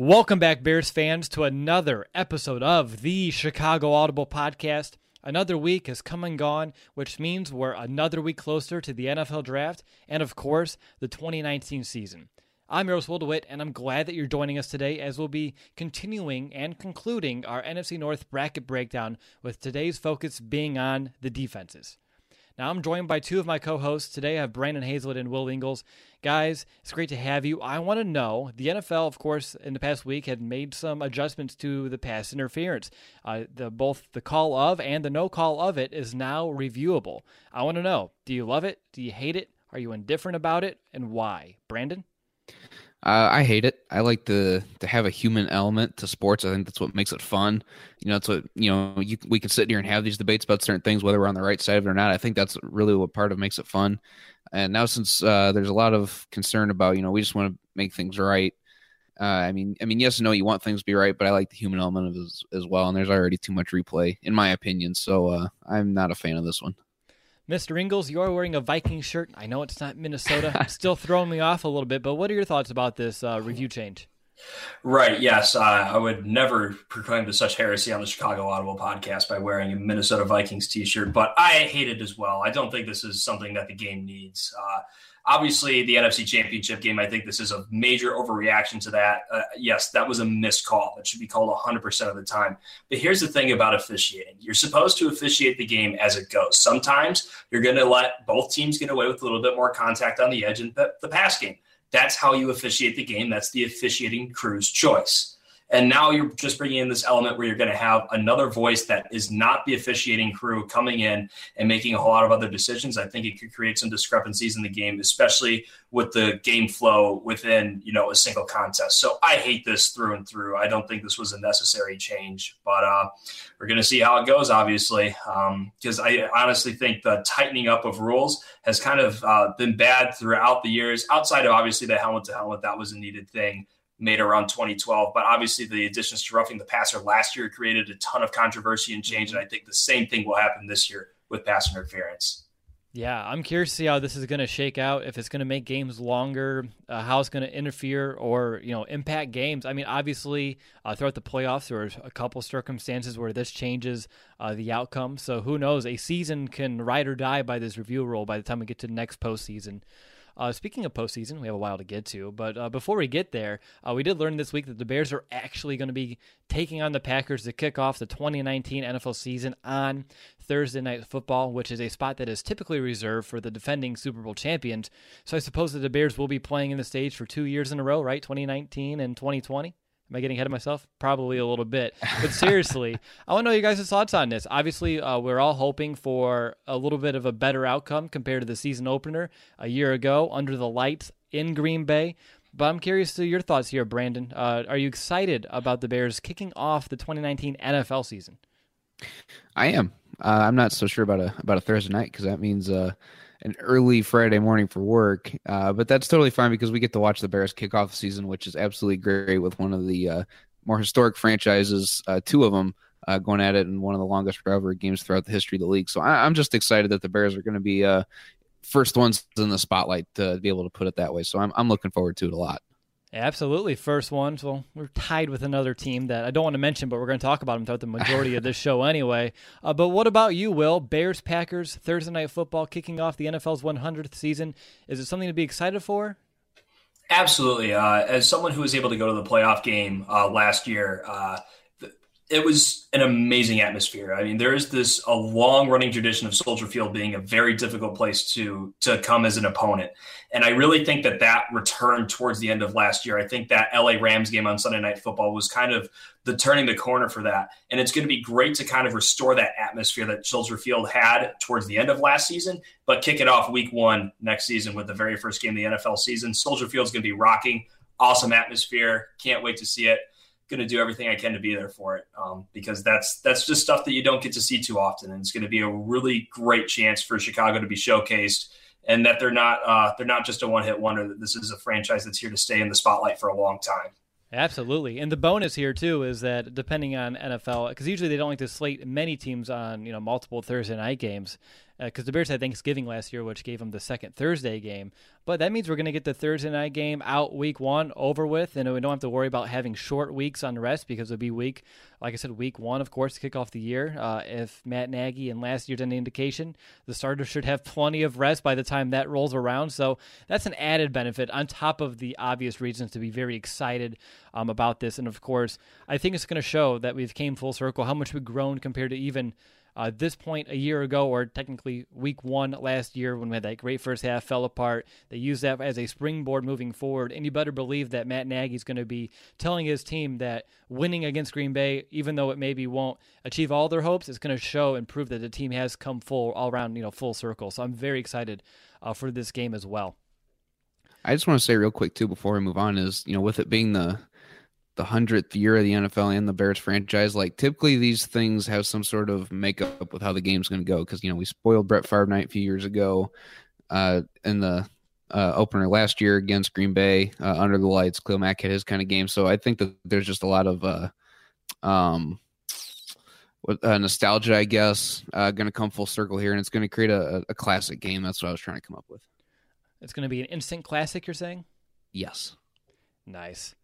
Welcome back, Bears fans, to another episode of the Chicago Audible Podcast. Another week has come and gone, which means we're another week closer to the NFL Draft and, of course, the 2019 season. I'm Eros DeWitt, and I'm glad that you're joining us today as we'll be continuing and concluding our NFC North bracket breakdown with today's focus being on the defenses. Now, I'm joined by two of my co hosts. Today, I have Brandon Hazlett and Will Ingles. Guys, it's great to have you. I want to know the NFL, of course, in the past week had made some adjustments to the pass interference. Uh, the, both the call of and the no call of it is now reviewable. I want to know do you love it? Do you hate it? Are you indifferent about it? And why? Brandon? Uh, I hate it. I like to to have a human element to sports. I think that's what makes it fun. You know, that's what you know. You, we can sit here and have these debates about certain things, whether we're on the right side of it or not. I think that's really what part of makes it fun. And now, since uh, there's a lot of concern about, you know, we just want to make things right. Uh, I mean, I mean, yes and no. You want things to be right, but I like the human element as, as well. And there's already too much replay, in my opinion. So uh, I'm not a fan of this one. Mr. Ingles, you are wearing a Viking shirt. I know it's not Minnesota. Still throwing me off a little bit, but what are your thoughts about this uh, review change? Right. Yes. Uh, I would never proclaim to such heresy on the Chicago Audible podcast by wearing a Minnesota Vikings t shirt, but I hate it as well. I don't think this is something that the game needs. Uh, obviously the NFC Championship game. I think this is a major overreaction to that. Uh, yes, that was a missed call. It should be called 100% of the time. But here's the thing about officiating you're supposed to officiate the game as it goes. Sometimes you're going to let both teams get away with a little bit more contact on the edge in the, the pass game. That's how you officiate the game. That's the officiating crew's choice. And now you're just bringing in this element where you're going to have another voice that is not the officiating crew coming in and making a whole lot of other decisions. I think it could create some discrepancies in the game, especially with the game flow within, you know, a single contest. So I hate this through and through. I don't think this was a necessary change, but uh, we're going to see how it goes, obviously, because um, I honestly think the tightening up of rules has kind of uh, been bad throughout the years, outside of obviously the helmet to helmet. That was a needed thing made around 2012. But obviously, the additions to roughing the passer last year created a ton of controversy and change. And I think the same thing will happen this year with pass interference. Yeah, I'm curious to see how this is going to shake out. If it's going to make games longer, uh, how it's going to interfere or you know impact games. I mean, obviously, uh, throughout the playoffs, there were a couple circumstances where this changes uh, the outcome. So who knows? A season can ride or die by this review rule by the time we get to the next postseason. Uh, speaking of postseason, we have a while to get to, but uh, before we get there, uh, we did learn this week that the Bears are actually going to be taking on the Packers to kick off the 2019 NFL season on Thursday Night Football, which is a spot that is typically reserved for the defending Super Bowl champions. So I suppose that the Bears will be playing in the stage for two years in a row, right? 2019 and 2020. Am I getting ahead of myself? Probably a little bit. But seriously, I want to know you guys' thoughts on this. Obviously, uh, we're all hoping for a little bit of a better outcome compared to the season opener a year ago under the lights in Green Bay. But I'm curious to your thoughts here, Brandon. Uh, are you excited about the Bears kicking off the 2019 NFL season? I am. Uh, I'm not so sure about a about a Thursday night because that means uh, an early Friday morning for work. Uh, but that's totally fine because we get to watch the Bears kick off the season, which is absolutely great with one of the uh, more historic franchises, uh, two of them uh, going at it in one of the longest rivalry games throughout the history of the league. So I, am just excited that the Bears are going to be uh, first ones in the spotlight to be able to put it that way. So I'm I'm looking forward to it a lot. Absolutely, first ones. Well, we're tied with another team that I don't want to mention, but we're going to talk about them throughout the majority of this show anyway. Uh, but what about you, Will? Bears Packers Thursday night football kicking off the NFL's 100th season. Is it something to be excited for? Absolutely. Uh, as someone who was able to go to the playoff game uh, last year, uh, it was an amazing atmosphere. I mean, there is this a long running tradition of Soldier Field being a very difficult place to to come as an opponent, and I really think that that returned towards the end of last year. I think that LA Rams game on Sunday Night Football was kind of the turning the corner for that, and it's going to be great to kind of restore that atmosphere that Soldier Field had towards the end of last season, but kick it off Week One next season with the very first game of the NFL season. Soldier Field's going to be rocking, awesome atmosphere. Can't wait to see it going to do everything I can to be there for it um, because that's that's just stuff that you don't get to see too often, and it's going to be a really great chance for Chicago to be showcased, and that they're not uh, they're not just a one hit wonder. That this is a franchise that's here to stay in the spotlight for a long time. Absolutely, and the bonus here too is that depending on NFL, because usually they don't like to slate many teams on you know multiple Thursday night games, because uh, the Bears had Thanksgiving last year, which gave them the second Thursday game. But that means we're going to get the Thursday night game out week one over with, and we don't have to worry about having short weeks on rest because it'll be week, like I said, week one, of course, to kick off the year. Uh, if Matt Nagy and last year's any indication, the starters should have plenty of rest by the time that rolls around. So that's an added benefit on top of the obvious reasons to be very excited um, about this. And of course, I think it's going to show that we've came full circle, how much we've grown compared to even uh, this point a year ago, or technically week one last year, when we had that great first half, fell apart. They used that as a springboard moving forward. And you better believe that Matt Nagy is going to be telling his team that winning against Green Bay, even though it maybe won't achieve all their hopes, it's going to show and prove that the team has come full all around, you know, full circle. So I'm very excited uh, for this game as well. I just want to say real quick too before we move on is you know with it being the the hundredth year of the NFL and the Bears franchise, like typically these things have some sort of makeup with how the game's going to go. Because you know we spoiled Brett Favre night a few years ago uh, in the uh, opener last year against Green Bay uh, under the lights. Khalil Mack had his kind of game, so I think that there's just a lot of uh, um, what, uh, nostalgia, I guess, uh, going to come full circle here, and it's going to create a, a classic game. That's what I was trying to come up with. It's going to be an instant classic. You're saying? Yes. Nice.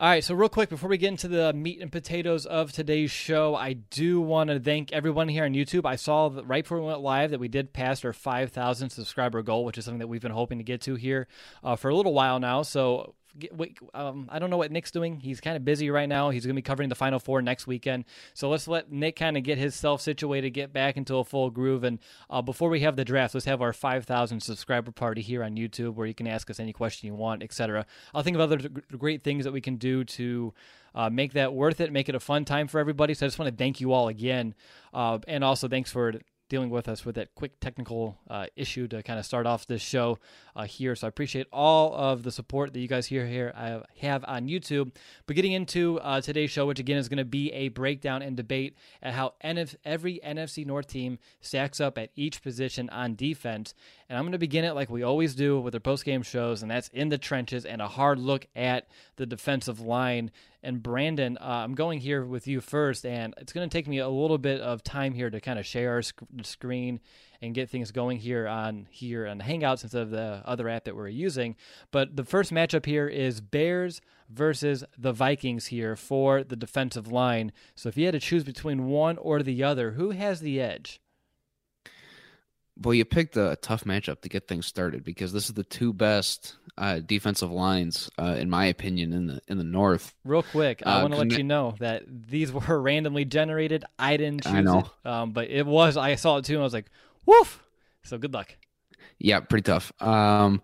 All right, so real quick before we get into the meat and potatoes of today's show, I do want to thank everyone here on YouTube. I saw that right before we went live that we did pass our 5,000 subscriber goal, which is something that we've been hoping to get to here uh, for a little while now. So wait, um, I don't know what Nick's doing. He's kind of busy right now. He's going to be covering the Final Four next weekend. So let's let Nick kind of get himself situated, get back into a full groove. And uh, before we have the draft, let's have our 5,000 subscriber party here on YouTube where you can ask us any question you want, etc. I'll think of other great things that we can do to uh, make that worth it, make it a fun time for everybody. So I just want to thank you all again. Uh, and also thanks for dealing with us with that quick technical uh, issue to kind of start off this show uh, here. So I appreciate all of the support that you guys here here I have on YouTube. But getting into uh, today's show, which again is going to be a breakdown and debate at how NF- every NFC North team stacks up at each position on defense. And I'm going to begin it like we always do with our post game shows, and that's in the trenches and a hard look at the defensive line. And Brandon, uh, I'm going here with you first, and it's going to take me a little bit of time here to kind of share our sc- screen and get things going here on here on Hangouts instead of the other app that we're using. But the first matchup here is Bears versus the Vikings here for the defensive line. So if you had to choose between one or the other, who has the edge? Well, you picked a tough matchup to get things started because this is the two best uh, defensive lines, uh, in my opinion, in the in the North. Real quick, I uh, want to let you know that these were randomly generated. I didn't choose I know. it, um, but it was. I saw it too, and I was like, "Woof!" So good luck. Yeah, pretty tough. Um,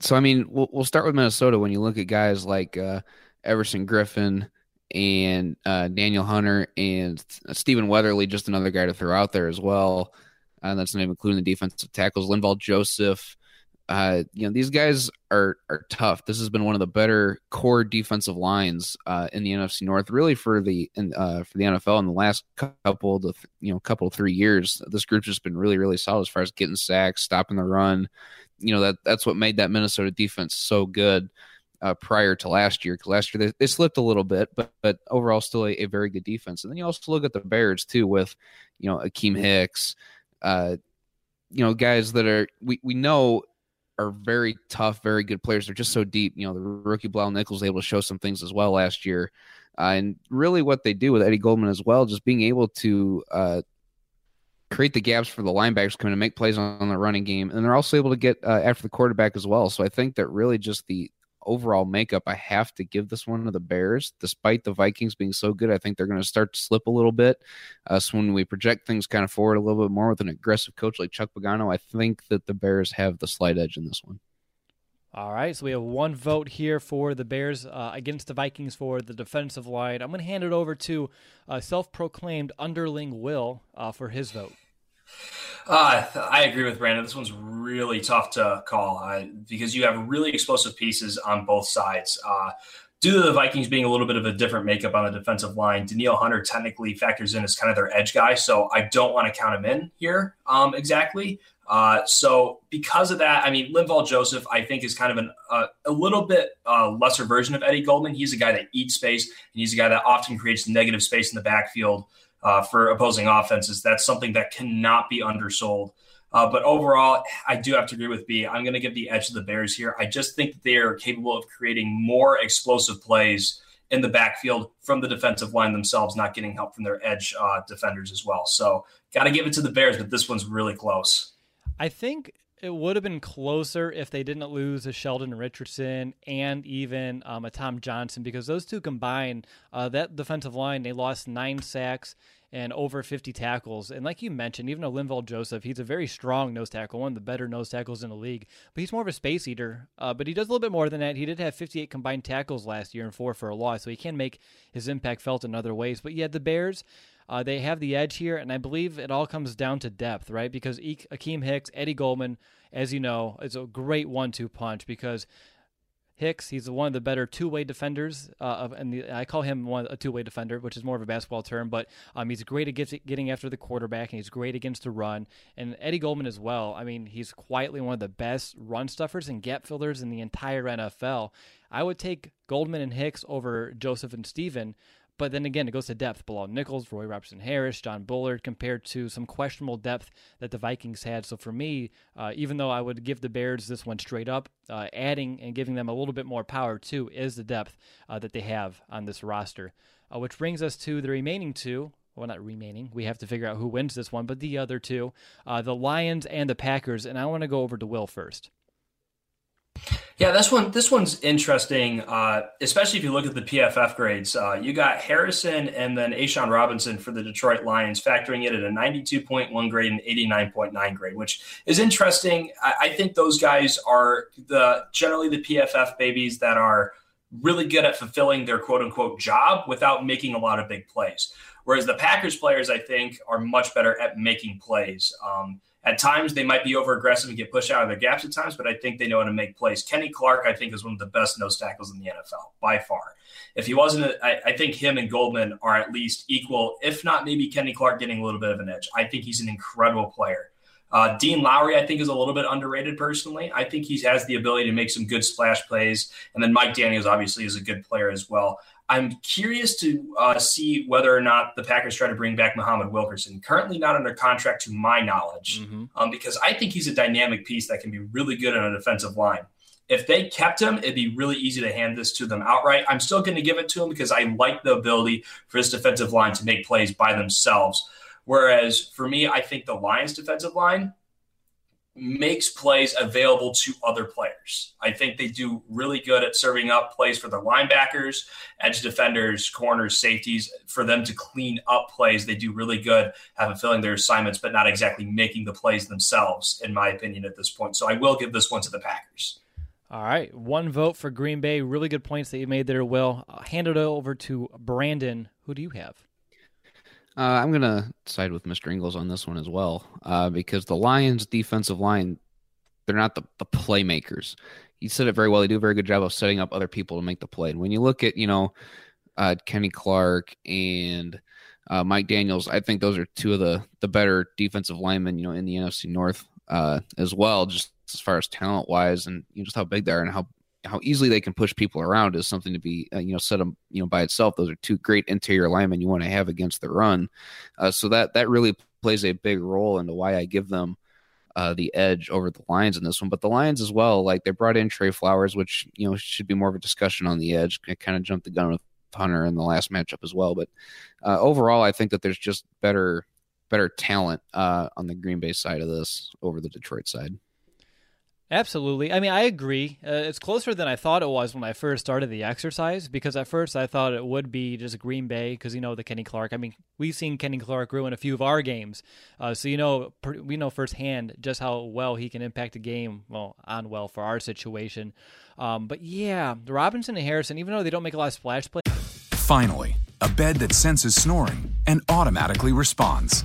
so I mean, we'll, we'll start with Minnesota. When you look at guys like uh, Everson Griffen, and uh, Danielle Hunter and Stephen Weatherly, just another guy to throw out there as well and that's not even including the defensive tackles. Linval Joseph, uh, you know these guys are are tough. This has been one of the better core defensive lines uh, in the NFC North, really for the in, uh, for the NFL in the last couple of you know couple three years. This group's just been really really solid as far as getting sacks, stopping the run. You know that that's what made that Minnesota defense so good uh, prior to last year. Because last year they, they, slipped a little bit, but but overall still a, a, very good defense. And then you also look at the Bears too, with you know Akiem Hicks, uh, you know guys that are we we know are very tough, very good players. They're just so deep. You know, the rookie Bilal Nichols able to show some things as well last year. Uh, and really, what they do with Eddie Goldman as well, just being able to uh, create the gaps for the linebackers coming to make plays on, on, the running game, and they're also able to get uh, after the quarterback as well. So I think that really just the overall makeup, I have to give this one to the Bears. Despite the Vikings being so good, I think they're going to start to slip a little bit. Uh, so when we project things kind of forward a little bit more with an aggressive coach like Chuck Pagano, I think that the Bears have the slight edge in this one. All right, so we have one vote here for the Bears uh, against the Vikings for the defensive line. I'm going to hand it over to uh, self-proclaimed underling Will uh, for his vote. Uh, I agree with Brandon. This one's really tough to call uh, because you have really explosive pieces on both sides. Uh, due to the Vikings being a little bit of a different makeup on the defensive line, Danielle Hunter technically factors in as kind of their edge guy. So I don't want to count him in here um, exactly. Uh, so because of that, I mean, Linval Joseph, I think is kind of an, uh, a little bit uh, lesser version of Eddie Goldman. He's a guy that eats space, and he's a guy that often creates negative space in the backfield uh, for opposing offenses. That's something that cannot be undersold. Uh, but overall, I do have to agree with B. I'm going to give the edge to the Bears here. I just think that they are capable of creating more explosive plays in the backfield from the defensive line themselves, not getting help from their edge uh, defenders as well. So, got to give it to the Bears, but this one's really close. I think it would have been closer if they didn't lose a Sheldon Richardson and even um, a Tom Johnson because those two combined, uh, that defensive line, they lost nine sacks and over 50 tackles. And like you mentioned, even a Linval Joseph, he's a very strong nose tackle, one of the better nose tackles in the league. But he's more of a space eater. Uh, but he does a little bit more than that. He did have 58 combined tackles last year and four for a loss, so he can make his impact felt in other ways. But yeah, the Bears. Uh, they have the edge here, and I believe it all comes down to depth, right? Because Akiem Hicks, Eddie Goldman, as you know, is a great one-two punch because Hicks. He's one of the better two-way defenders, uh, of, and the, I call him one a two-way defender, which is more of a basketball term. But um, he's great at get, getting after the quarterback, and he's great against the run. And Eddie Goldman as well. I mean, he's quietly one of the best run stuffers and gap fillers in the entire NFL. I would take Goldman and Hicks over Joseph and Steven, but then again, it goes to depth. Bilal Nichols, Roy Robertson Harris, John Bullard, compared to some questionable depth that the Vikings had. So for me, uh, even though I would give the Bears this one straight up, uh, adding and giving them a little bit more power too is the depth uh, that they have on this roster. Uh, which brings us to the remaining two, well, not remaining. We have to figure out who wins this one, but the other two, uh, the Lions and the Packers. And I want to go over to Will first. Yeah, this one this one's interesting, uh, especially if you look at the PFF grades. Uh, you got Harrison and then A'Shawn Robinson for the Detroit Lions, factoring it at a 92.1 grade and 89.9 grade, which is interesting. I, I think those guys are the generally the PFF babies that are really good at fulfilling their quote unquote job without making a lot of big plays. Whereas the Packers players, I think, are much better at making plays. Um, at times, they might be over aggressive and get pushed out of their gaps at times, but I think they know how to make plays. Kenny Clark, I think, is one of the best nose tackles in the NFL by far. If he wasn't, I, I think him and Goldman are at least equal, if not maybe Kenny Clark getting a little bit of an edge. I think he's an incredible player. Uh, Dean Lowry, I think, is a little bit underrated personally. I think he has the ability to make some good splash plays. And then Mike Daniels, obviously, is a good player as well. I'm curious to uh, see whether or not the Packers try to bring back Muhammad Wilkerson. Currently not under contract, to my knowledge, mm-hmm. um, because I think he's a dynamic piece that can be really good on a defensive line. If they kept him, it'd be really easy to hand this to them outright. I'm still going to give it to him because I like the ability for this defensive line to make plays by themselves. Whereas for me, I think the Lions defensive line makes plays available to other players. I think they do really good at serving up plays for their linebackers, edge defenders, corners, safeties, for them to clean up plays. They do really good at fulfilling their assignments, but not exactly making the plays themselves, in my opinion, at this point. So I will give this one to the Packers. All right, one vote for Green Bay. Really good points that you made there, Will. I'll hand it over to Brandon. Who do you have? Uh, I'm gonna side with Mr. Ingles on this one as well, uh, because the Lions' defensive line, they're not the, the playmakers. He said it very well. They do a very good job of setting up other people to make the play. And when you look at, you know, uh, Kenny Clark and uh, Mike Daniels, I think those are two of the the better defensive linemen, you know, in the NFC North uh, as well, just as far as talent wise, and you know, just how big they are and how how easily they can push people around is something to be uh, you know set them you know by itself. Those are two great interior linemen you want to have against the run. Uh, so that that really plays a big role into why I give them uh, the edge over the Lions in this one. But the Lions as well, like they brought in Trey Flowers, which you know should be more of a discussion on the edge. I kind of jumped the gun with Hunter in the last matchup as well. But uh, overall, I think that there's just better better talent uh, on the Green Bay side of this over the Detroit side. Absolutely. I mean, I agree. Uh, it's closer than I thought it was when I first started the exercise because at first I thought it would be just Green Bay because you know the Kenny Clark. I mean, we've seen Kenny Clark ruin a few of our games, uh, so you know we know firsthand just how well he can impact a game. Well, on well for our situation. Um, but yeah, the Robinson and Harrison, even though they don't make a lot of splash plays. Finally, a bed that senses snoring and automatically responds.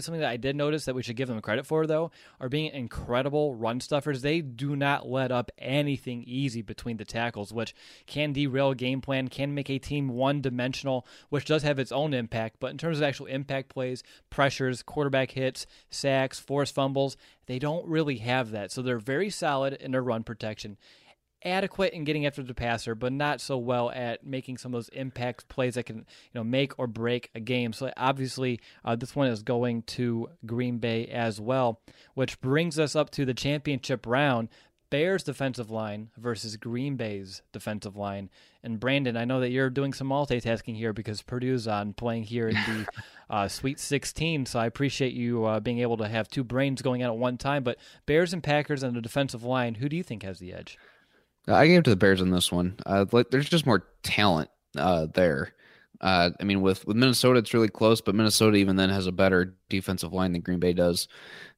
Something that I did notice that we should give them credit for, though, are being incredible run stuffers. They do not let up anything easy between the tackles, which can derail game plan, can make a team one dimensional, which does have its own impact. But in terms of actual impact plays, pressures, quarterback hits, sacks, forced fumbles, they don't really have that. So they're very solid in their run protection adequate in getting after the passer, but not so well at making some of those impact plays that can you know make or break a game. So obviously, uh, this one is going to Green Bay as well, which brings us up to the championship round. Bears defensive line versus Green Bay's defensive line. And Brandon, I know that you're doing some multitasking here because Purdue's on playing here in the uh, Sweet 16. So I appreciate you uh, being able to have two brains going on at one time. But Bears and Packers on the defensive line, who do you think has the edge? I gave to the Bears on this one. Uh, there's just more talent uh, there. Uh, I mean, with with Minnesota, it's really close, but Minnesota even then has a better defensive line than Green Bay does.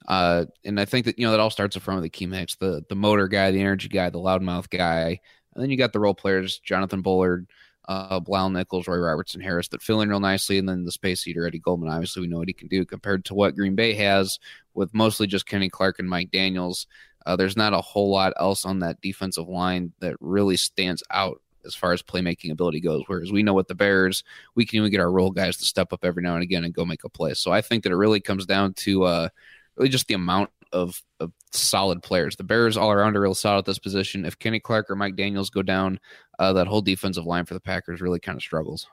Uh, and I think that you know that all starts in of Akiem Hicks, the the motor guy, the energy guy, the loudmouth guy, and then you got the role players, Jonathan Bullard, uh, Bilal Nichols, Roy Robertson, Harris, that fill in real nicely, and then the space eater Eddie Goldman. Obviously, we know what he can do compared to what Green Bay has with mostly just Kenny Clark and Mike Daniels. Uh, there's not a whole lot else on that defensive line that really stands out as far as playmaking ability goes. Whereas we know with the Bears, we can even get our role guys to step up every now and again and go make a play. So I think that it really comes down to uh, really just the amount of, of solid players. The Bears all around are real solid at this position. If Kenny Clark or Mike Daniels go down, uh, that whole defensive line for the Packers really kind of struggles.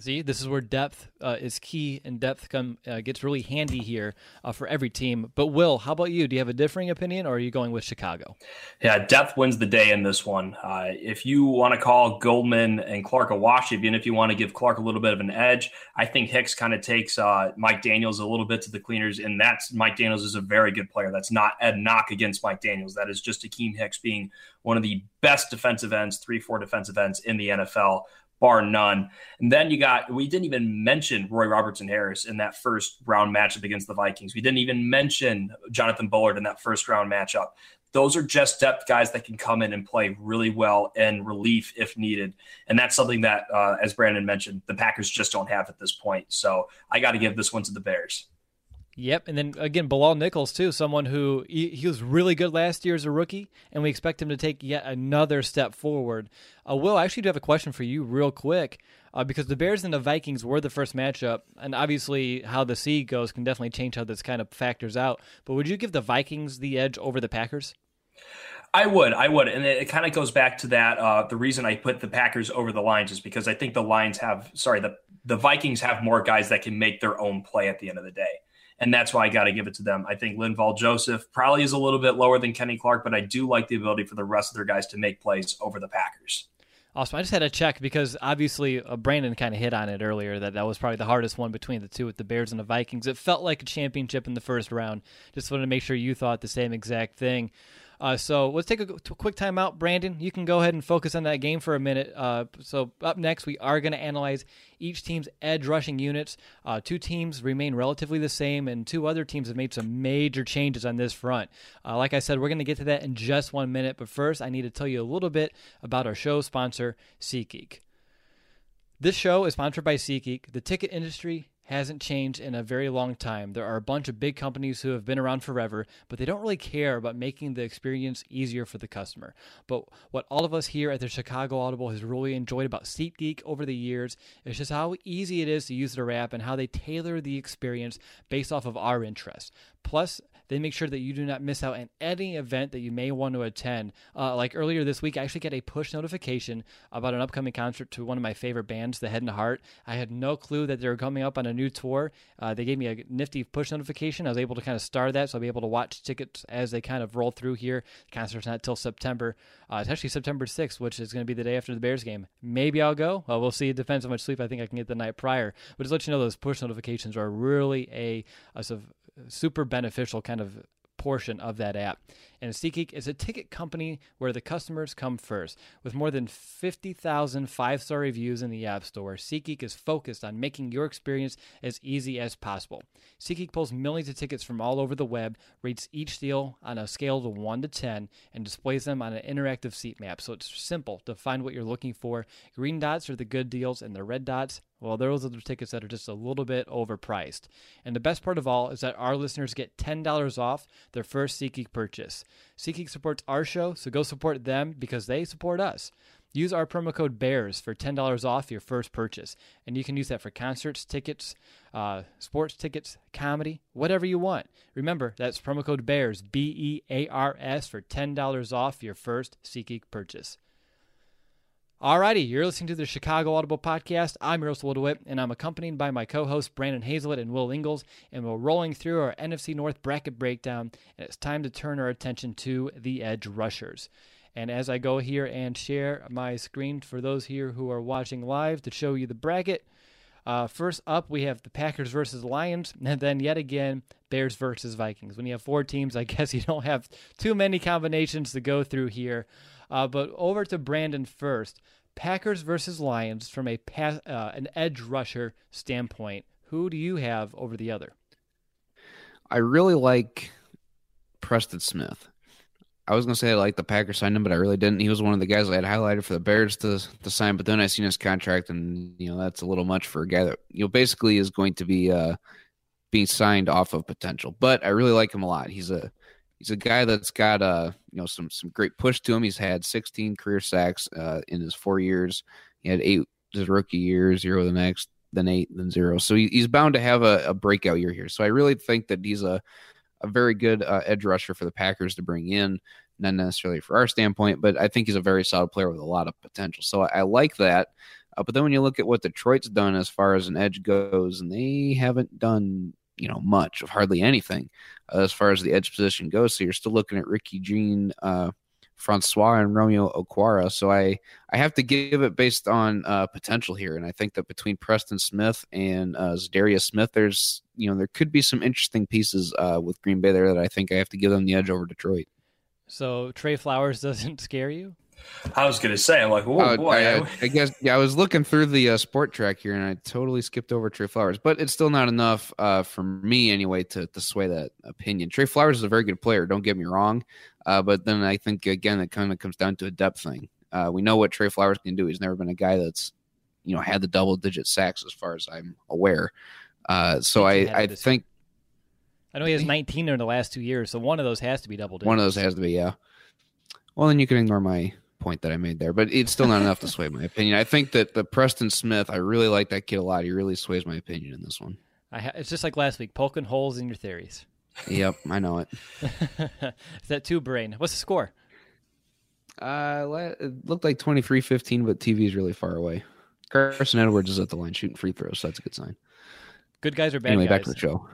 See, this is where depth uh, is key, and depth come uh, gets really handy here uh, for every team. But Will, how about you? Do you have a differing opinion, or are you going with Chicago? Yeah, depth wins the day in this one. Uh, if you want to call Goldman and Clark a wash, even if you want to give Clark a little bit of an edge, I think Hicks kind of takes uh, Mike Daniels a little bit to the cleaners, and that's Mike Daniels is a very good player. That's not a knock against Mike Daniels. That is just Akiem Hicks being one of the best defensive ends, three, four defensive ends in the NFL bar none. And then you got, we didn't even mention Roy Robertson Harris in that first round matchup against the Vikings. We didn't even mention Jonathan Bullard in that first round matchup. Those are just depth guys that can come in and play really well in relief if needed. And that's something that, uh, as Brandon mentioned, the Packers just don't have at this point. So I got to give this one to the Bears. Yep, and then again, Bilal Nichols too, someone who he, he, was really good last year as a rookie, and we expect him to take yet another step forward. Uh, Will, I actually do have a question for you, real quick, uh, because the Bears and the Vikings were the first matchup, and obviously how the seed goes can definitely change how this kind of factors out. But would you give the Vikings the edge over the Packers? I would, I would, and it, it kind of goes back to that. Uh, the reason I put the Packers over the Lions is because I think the Lions have, sorry, the the Vikings have more guys that can make their own play at the end of the day and that's why I got to give it to them. I think Linval Joseph probably is a little bit lower than Kenny Clark, but I do like the ability for the rest of their guys to make plays over the Packers. Awesome. I just had to check because obviously uh, Brandon kind of hit on it earlier that that was probably the hardest one between the two with the Bears and the Vikings. It felt like a championship in the first round. Just wanted to make sure you thought the same exact thing. Uh, so let's take a, a quick time out. Brandon, you can go ahead and focus on that game for a minute. Uh, so up next, we are going to analyze each team's edge rushing units. Uh, two teams remain relatively the same, and two other teams have made some major changes on this front. Uh, like I said, we're going to get to that in just one minute. But first, I need to tell you a little bit about our show sponsor, SeatGeek. This show is sponsored by SeatGeek. The ticket industry hasn't changed in a very long time. There are a bunch of big companies who have been around forever, but they don't really care about making the experience easier for the customer. But what all of us here at the Chicago Audible has really enjoyed about SeatGeek over the years is just how easy it is to use their app and how they tailor the experience based off of our interests. Plus, they make sure that you do not miss out on any event that you may want to attend. Uh, like earlier this week, I actually got a push notification about an upcoming concert to one of my favorite bands, The Head and Heart. I had no clue that they were coming up on a new tour. Uh, they gave me a nifty push notification. I was able to kind of start that, so I'll be able to watch tickets as they kind of roll through here. The concert's not till September. Uh, it's actually September 6th, which is going to be the day after the Bears game. Maybe I'll go. Well, we'll see. It depends how much sleep I think I can get the night prior. But just let you know, those push notifications are really a, a super beneficial kind of portion of that app. And SeatGeek is a ticket company where the customers come first. With more than 50,000 five star reviews in the App Store, SeatGeek is focused on making your experience as easy as possible. SeatGeek pulls millions of tickets from all over the web, rates each deal on a scale of 1 to 10, and displays them on an interactive seat map. So it's simple to find what you're looking for. Green dots are the good deals, and the red dots well, those are the tickets that are just a little bit overpriced. And the best part of all is that our listeners get $10 off their first SeatGeek purchase. SeatGeek supports our show, so go support them because they support us. Use our promo code BEARS for $10 off your first purchase. And you can use that for concerts, tickets, uh, sports tickets, comedy, whatever you want. Remember, that's promo code BEARS, B E A R S, for $10 off your first SeatGeek purchase. Alrighty, you're listening to the Chicago Audible Podcast. I'm Russell DeWitt, and I'm accompanied by my co-hosts Brandon Hazlett and Will Ingles, and we're rolling through our NFC North bracket breakdown, and it's time to turn our attention to the edge rushers. And as I go here and share my screen for those here who are watching live to show you the bracket, uh, first up we have the Packers versus Lions, and then yet again Bears versus Vikings. When you have four teams, I guess you don't have too many combinations to go through here. Uh, but over to Brandon first. Packers versus Lions from a pass, uh, an edge rusher standpoint. Who do you have over the other? I really like Preston Smith. I was gonna say I like the Packers signed him, but I really didn't. He was one of the guys I had highlighted for the Bears to to sign, but then I seen his contract, and you know that's a little much for a guy that you know basically is going to be uh, being signed off of potential. But I really like him a lot. He's a he's a guy that's got uh you know some some great push to him. He's had 16 career sacks uh, in his four years. He had eight his rookie year, zero the next, then eight, then zero. So he, he's bound to have a, a, breakout year here. So I really think that he's a a very good uh, edge rusher for the Packers to bring in. Not necessarily for our standpoint, but I think he's a very solid player with a lot of potential. So I, I like that. Uh, but then when you look at what Detroit's done as far as an edge goes, and they haven't done you know much of hardly anything uh, as far as the edge position goes. So you're still looking at Ricky Jean, uh, Francois, and Romeo Okwara. So I I have to give it based on uh, potential here, and I think that between Preston Smith and uh, Za'Darius Smith, there's you know there could be some interesting pieces uh, with Green Bay there that I think I have to give them the edge over Detroit. So Trey Flowers doesn't scare you? I was going to say, I'm like, oh uh, boy. I, I, guess, yeah, I was looking through the uh, track here and I totally skipped over Trey Flowers, but it's still not enough uh, for me anyway to, to sway that opinion. Trey Flowers is a very good player, don't get me wrong. Uh, but then I think, again, it kind of comes down to a depth thing. Uh, we know what Trey Flowers can do. He's never been a guy that's, you know, had the double digit sacks as far as I'm aware. Uh, so I, I think. I know he has 19 in the last two years, so one of those has to be double digit. One of those has to be, yeah. Well, then you can ignore my point that I made there, but it's still not enough to sway my opinion. I think that the Preston Smith, I really like that kid a lot. He really sways my opinion in this one. Ha- it's just like last week, poking holes in your theories. Yep, I know it. Is that two brain? What's the score? Uh, it looked like 23-15, but TV is really far away. Carson Edwards is at the line shooting free throws, so that's a good sign. Good guys or bad anyway, guys? back to the show.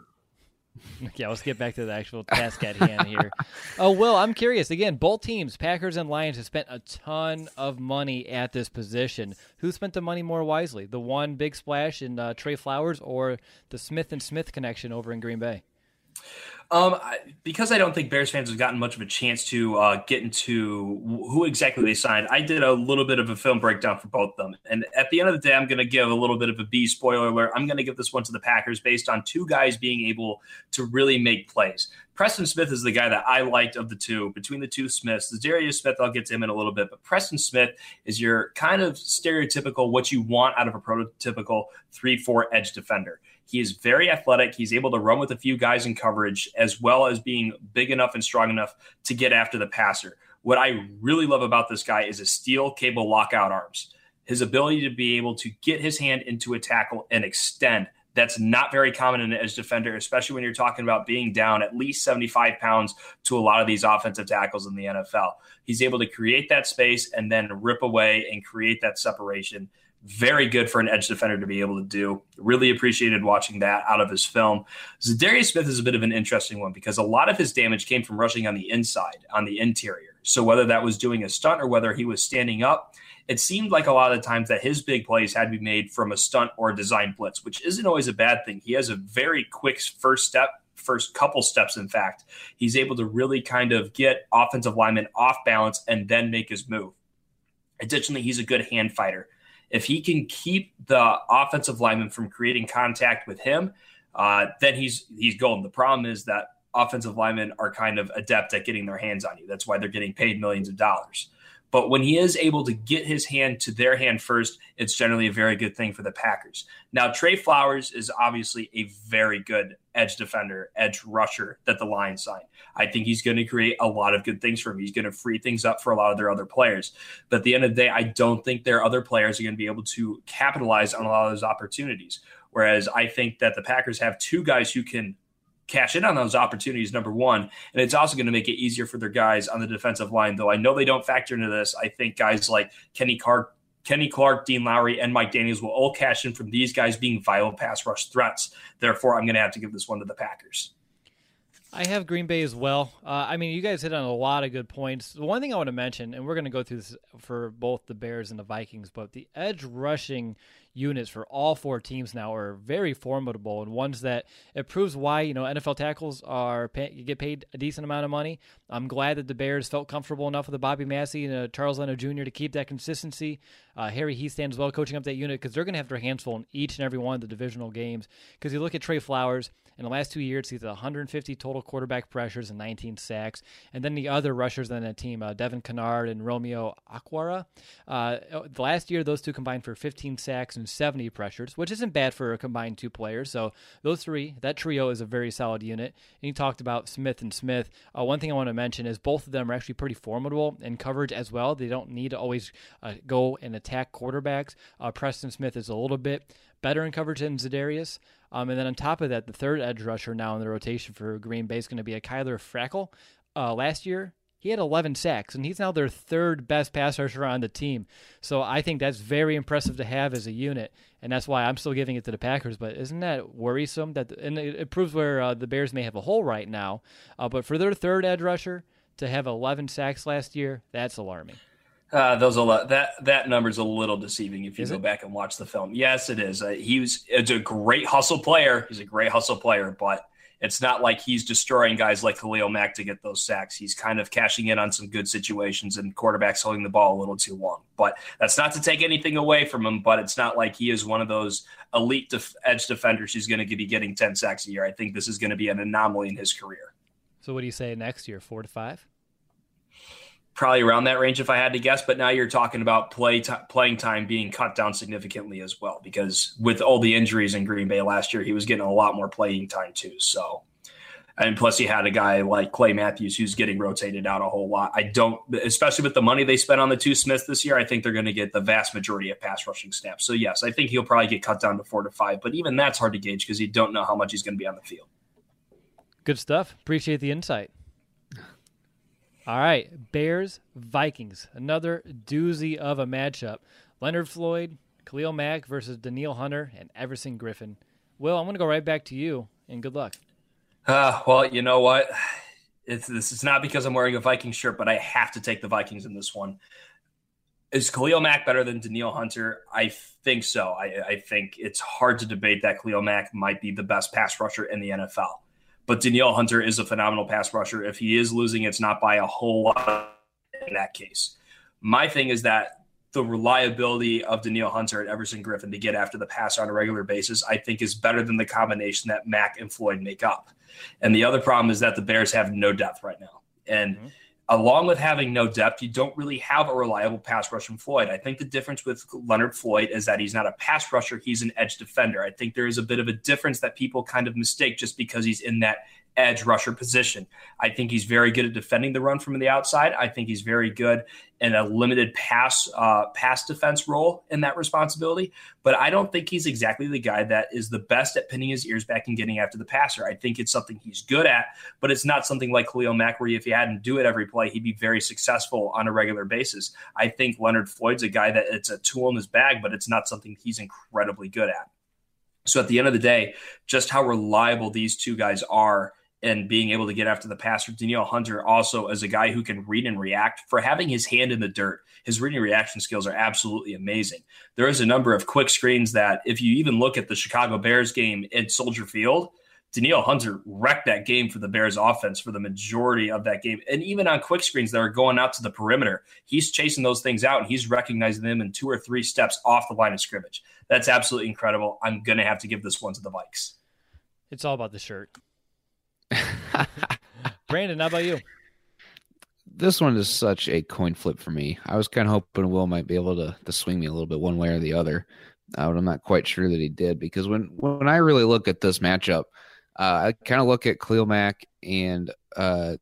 yeah, let's get back to the actual task at hand here. oh, Will, I'm curious. Again, both teams, Packers and Lions, have spent a ton of money at this position. Who spent the money more wisely? The one big splash in uh, Trey Flowers or the Smith and Smith connection over in Green Bay? Um, because I don't think Bears fans have gotten much of a chance to uh, get into who exactly they signed, I did a little bit of a film breakdown for both of them. And at the end of the day, I'm going to give a little bit of a B spoiler alert. I'm going to give this one to the Packers based on two guys being able to really make plays. Preston Smith is the guy that I liked of the two. Between the two Smiths, Za'Darius Smith, I'll get to him in a little bit, but Preston Smith is your kind of stereotypical what you want out of a prototypical three-four edge defender. He is very athletic. He's able to run with a few guys in coverage, as well as being big enough and strong enough to get after the passer. What I really love about this guy is his steel cable lockout arms. His ability to be able to get his hand into a tackle and extend that's not very common in an edge defender, especially when you're talking about being down at least 75 pounds to a lot of these offensive tackles in the NFL. He's able to create that space and then rip away and create that separation. Very good for an edge defender to be able to do. Really appreciated watching that out of his film. Za'Darius Smith is a bit of an interesting one because a lot of his damage came from rushing on the inside, on the interior. So whether that was doing a stunt or whether he was standing up, it seemed like a lot of the times that his big plays had to be made from a stunt or a design blitz, which isn't always a bad thing. He has a very quick first step, first couple steps, in fact. He's able to really kind of get offensive linemen off balance and then make his move. Additionally, he's a good hand fighter. If he can keep the offensive lineman from creating contact with him, uh, then he's he's golden. The problem is that offensive linemen are kind of adept at getting their hands on you. That's why they're getting paid millions of dollars. But when he is able to get his hand to their hand first, it's generally a very good thing for the Packers. Now, Trey Flowers is obviously a very good edge defender, edge rusher that the Lions signed. I think he's going to create a lot of good things for him. He's going to free things up for a lot of their other players. But at the end of the day, I don't think their other players are going to be able to capitalize on a lot of those opportunities. Whereas I think that the Packers have two guys who can cash in on those opportunities, number one. And it's also going to make it easier for their guys on the defensive line, though I know they don't factor into this. I think guys like Kenny Clark, Kenny Clark, Dean Lowry, and Mike Daniels will all cash in from these guys being vital pass rush threats. Therefore, I'm going to have to give this one to the Packers. I have Green Bay as well. Uh, I mean, you guys hit on a lot of good points. The one thing I want to mention, and we're going to go through this for both the Bears and the Vikings, but the edge rushing units for all four teams now are very formidable and ones that it proves why you know NFL tackles are pay, get paid a decent amount of money. I'm glad that the Bears felt comfortable enough with the Bobby Massie and uh, Charles Leno Jr. to keep that consistency. Uh, Harry Hiestand as well coaching up that unit because they're going to have their hands full in each and every one of the divisional games. Because you look at Trey Flowers in the last two years, he's 150 total quarterback pressures and 19 sacks, and then the other rushers on that team, uh, Devon Kennard and Romeo Okwara. Uh, the last year, those two combined for 15 sacks and 70 pressures, which isn't bad for a combined two players. So those three, that trio is a very solid unit. And you talked about Smith and Smith. Uh, one thing I want to mention is both of them are actually pretty formidable in coverage as well. They don't need to always uh, go and attack quarterbacks. Uh, Preston Smith is a little bit better in coverage than Za'Darius. Um, and then on top of that, the third edge rusher now in the rotation for Green Bay is going to be a Kyler Fackrell. Uh, last year, he had 11 sacks, and he's now their third best pass rusher on the team. So I think that's very impressive to have as a unit, and that's why I'm still giving it to the Packers. But isn't that worrisome? That and it, it proves where uh, the Bears may have a hole right now. Uh, but for their third edge rusher to have 11 sacks last year, that's alarming. Uh, those a lot. That that number's a little deceiving if you is go it? back and watch the film. Yes, it is. Uh, he was. It's a great hustle player. He's a great hustle player, but it's not like he's destroying guys like Khalil Mack to get those sacks. He's kind of cashing in on some good situations and quarterbacks holding the ball a little too long. But that's not to take anything away from him. But it's not like he is one of those elite def- edge defenders who's going to be getting 10 sacks a year. I think this is going to be an anomaly in his career. So, what do you say next year? Four to five? Probably around that range if I had to guess. But now you're talking about play t- playing time being cut down significantly as well, because with all the injuries in Green Bay last year, he was getting a lot more playing time too. So, and plus he had a guy like Clay Matthews who's getting rotated out a whole lot. I don't, especially with the money they spent on the two Smiths this year, I think they're going to get the vast majority of pass rushing snaps. So yes, I think he'll probably get cut down to four to five, but even that's hard to gauge because you don't know how much he's going to be on the field. Good stuff. Appreciate the insight. All right, Bears Vikings, another doozy of a matchup. Leonard Floyd, Khalil Mack versus Danielle Hunter and Everson Griffen. Will, I'm going to go right back to you, and good luck. Uh, well, you know what? It's, this is not because I'm wearing a Viking shirt, but I have to take the Vikings in this one. Is Khalil Mack better than Danielle Hunter? I think so. I, I think it's hard to debate that Khalil Mack might be the best pass rusher in the NFL. But Danielle Hunter is a phenomenal pass rusher. If he is losing, it's not by a whole lot in that case. My thing is that the reliability of Danielle Hunter and Everson Griffen to get after the passer on a regular basis, I think is better than the combination that Mack and Floyd make up. And the other problem is that the Bears have no depth right now. And mm-hmm. Along with having no depth, you don't really have a reliable pass rush from Floyd. I think the difference with Leonard Floyd is that he's not a pass rusher, he's an edge defender. I think there is a bit of a difference that people kind of mistake just because he's in that edge rusher position. I think he's very good at defending the run from the outside. I think he's very good in a limited pass uh, pass defense role in that responsibility. But I don't think he's exactly the guy that is the best at pinning his ears back and getting after the passer. I think it's something he's good at, but it's not something like Khalil Mack where if he hadn't do it every play, he'd be very successful on a regular basis. I think Leonard Floyd's a guy that it's a tool in his bag, but it's not something he's incredibly good at. So at the end of the day, just how reliable these two guys are and being able to get after the passer. Danielle Hunter also as a guy who can read and react for having his hand in the dirt. His reading reaction skills are absolutely amazing. There is a number of quick screens that if you even look at the Chicago Bears game at Soldier Field, Danielle Hunter wrecked that game for the Bears offense for the majority of that game. And even on quick screens that are going out to the perimeter, he's chasing those things out and he's recognizing them in two or three steps off the line of scrimmage. That's absolutely incredible. I'm going to have to give this one to the Vikes. It's all about the shirt. Brandon, how about you? This one is such a coin flip for me. I was kind of hoping Will might be able to, to swing me a little bit one way or the other, uh, but I'm not quite sure that he did because when, when I really look at this matchup, uh, I kind of look at Khalil Mack and uh,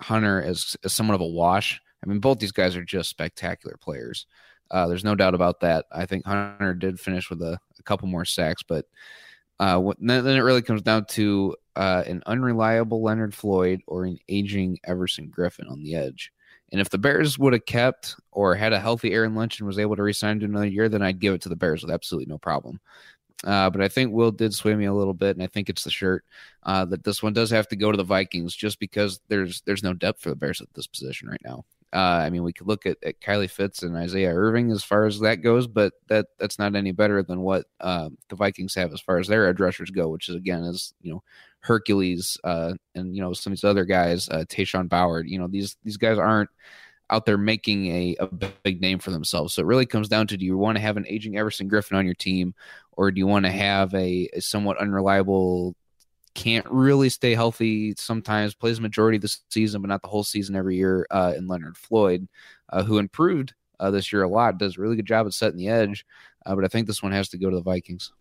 Hunter as, as somewhat of a wash. I mean, both these guys are just spectacular players. Uh, there's no doubt about that. I think Hunter did finish with a, a couple more sacks, but uh, then it really comes down to uh, an unreliable Leonard Floyd or an aging Everson Griffen on the edge. And if the Bears would have kept or had a healthy Aaron Lynch and was able to resign to another year, then I'd give it to the Bears with absolutely no problem. Uh, but I think Will did sway me a little bit, and I think it's the shirt uh, that this one does have to go to the Vikings just because there's there's no depth for the Bears at this position right now. Uh, I mean, we could look at, at Kylie Fitts and Isaiah Irving as far as that goes, but that that's not any better than what uh, the Vikings have as far as their edge rushers go, which is again is you know Hercules uh, and you know some of these other guys, uh, Tashawn Bower. You know these these guys aren't out there making a, a big name for themselves. So it really comes down to do you want to have an aging Everson Griffen on your team, or do you want to have a, a somewhat unreliable can't really stay healthy sometimes, plays majority of the season, but not the whole season every year. Uh, and Leonard Floyd, uh, who improved uh, this year a lot, does a really good job at setting the edge. Uh, but I think this one has to go to the Vikings.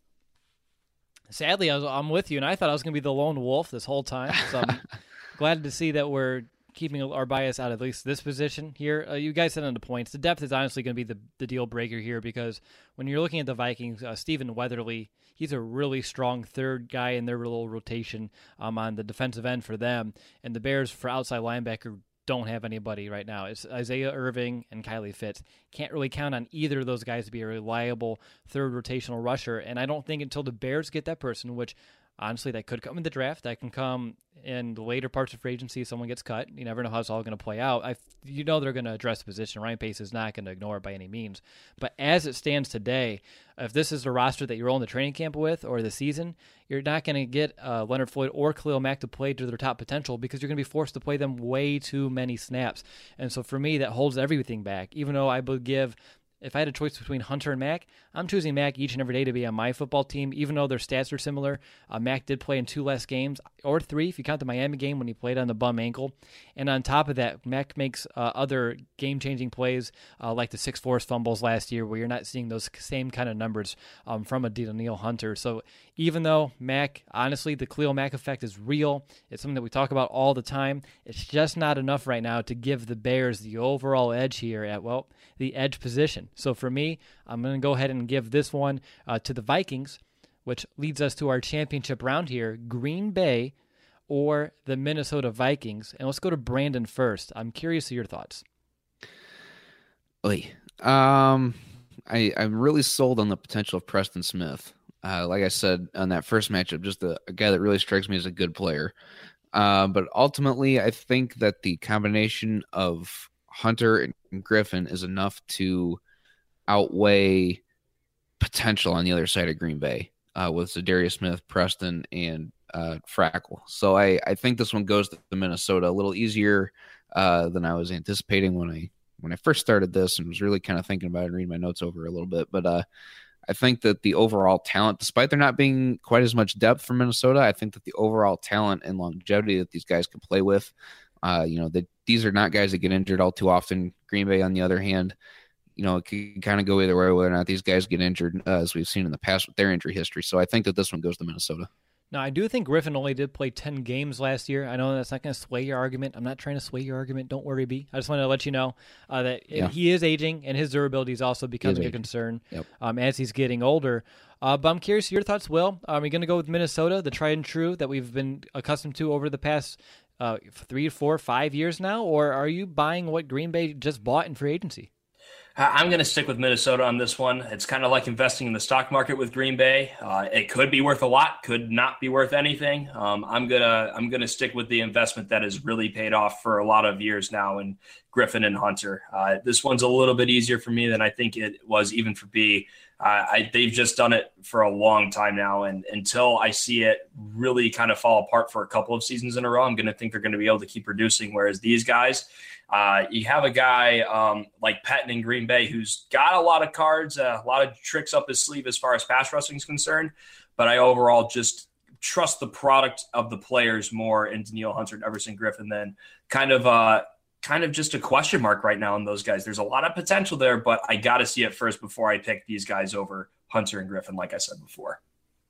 Sadly, I was, I'm with you, and I thought I was going to be the lone wolf this whole time. So I'm glad to see that we're keeping our bias out at least this position here. Uh, you guys said on the points. The depth is honestly going to be the, the deal breaker here because when you're looking at the Vikings, uh, Stephen Weatherly, he's a really strong third guy in their little rotation um, on the defensive end for them. And the Bears for outside linebacker don't have anybody right now. It's Isaiah Irving and Kylie Fitts. Can't really count on either of those guys to be a reliable third rotational rusher. And I don't think until the Bears get that person, which honestly, that could come in the draft. That can come in the later parts of free agency. If someone gets cut, you never know how it's all going to play out. I, you know, they're going to address the position. Ryan Pace is not going to ignore it by any means. But as it stands today, if this is the roster that you're rolling the training camp with or the season, you're not going to get uh, Leonard Floyd or Khalil Mack to play to their top potential because you're going to be forced to play them way too many snaps. And so for me, that holds everything back. Even though I would give if I had a choice between Hunter and Mack, I'm choosing Mack each and every day to be on my football team, even though their stats are similar. Uh, Mack did play in two less games, or three if you count the Miami game when he played on the bum ankle. And on top of that, Mack makes uh, other game changing plays uh, like the six force fumbles last year, where you're not seeing those same kind of numbers um, from a Danielle Hunter. So even though Mack, honestly, the Khalil Mack effect is real, it's something that we talk about all the time. It's just not enough right now to give the Bears the overall edge here at, well, the edge position. So for me, I'm going to go ahead and give this one uh, to the Vikings, which leads us to our championship round here Green Bay or the Minnesota Vikings. And let's go to Brandon first. I'm curious of your thoughts. Oy. Um, I, I'm really sold on the potential of Preston Smith. Uh, like I said on that first matchup, just a, a, guy that really strikes me as a good player. Uh, but ultimately, I think that the combination of Hunter and Griffen is enough to outweigh potential on the other side of Green Bay uh, with Za'Darius Smith, Preston, and uh, Fackrell. So I, I think this one goes to Minnesota a little easier uh, than I was anticipating when I when I first started this and was really kind of thinking about it and reading my notes over a little bit. But uh, I think that the overall talent, despite there not being quite as much depth for Minnesota, I think that the overall talent and longevity that these guys can play with, uh, you know, that these are not guys that get injured all too often. Green Bay, on the other hand, you know, it can kind of go either way whether or not these guys get injured, uh, as we've seen in the past with their injury history. So I think that this one goes to Minnesota. Now, I do think Griffen only did play 10 games last year. I know that's not going to sway your argument. I'm not trying to sway your argument. Don't worry, B. I just wanted to let you know uh, that yeah. he is aging and his durability is also becoming a concern yep. um, as he's getting older. Uh, but I'm curious your thoughts, Will. Are we going to go with Minnesota, the tried and true that we've been accustomed to over the past uh, three, four, five years now? Or are you buying what Green Bay just bought in free agency? I'm going to stick with Minnesota on this one. It's kind of like investing in the stock market with Green Bay. Uh, it could be worth a lot, could not be worth anything. Um, I'm gonna I'm gonna stick with the investment that has really paid off for a lot of years now in Griffen and Hunter. Uh, this one's a little bit easier for me than I think it was even for B. Uh, I, they've just done it for a long time now, and until I see it really kind of fall apart for a couple of seasons in a row, I'm going to think they're going to be able to keep producing. Whereas these guys, uh, you have a guy um, like Patton in Green Bay who's got a lot of cards, uh, a lot of tricks up his sleeve as far as pass rushing is concerned. But I overall just trust the product of the players more in Danielle Hunter and Everson Griffin than kind of uh, kind of just a question mark right now on those guys. There's a lot of potential there, but I got to see it first before I pick these guys over Hunter and Griffen, like I said before.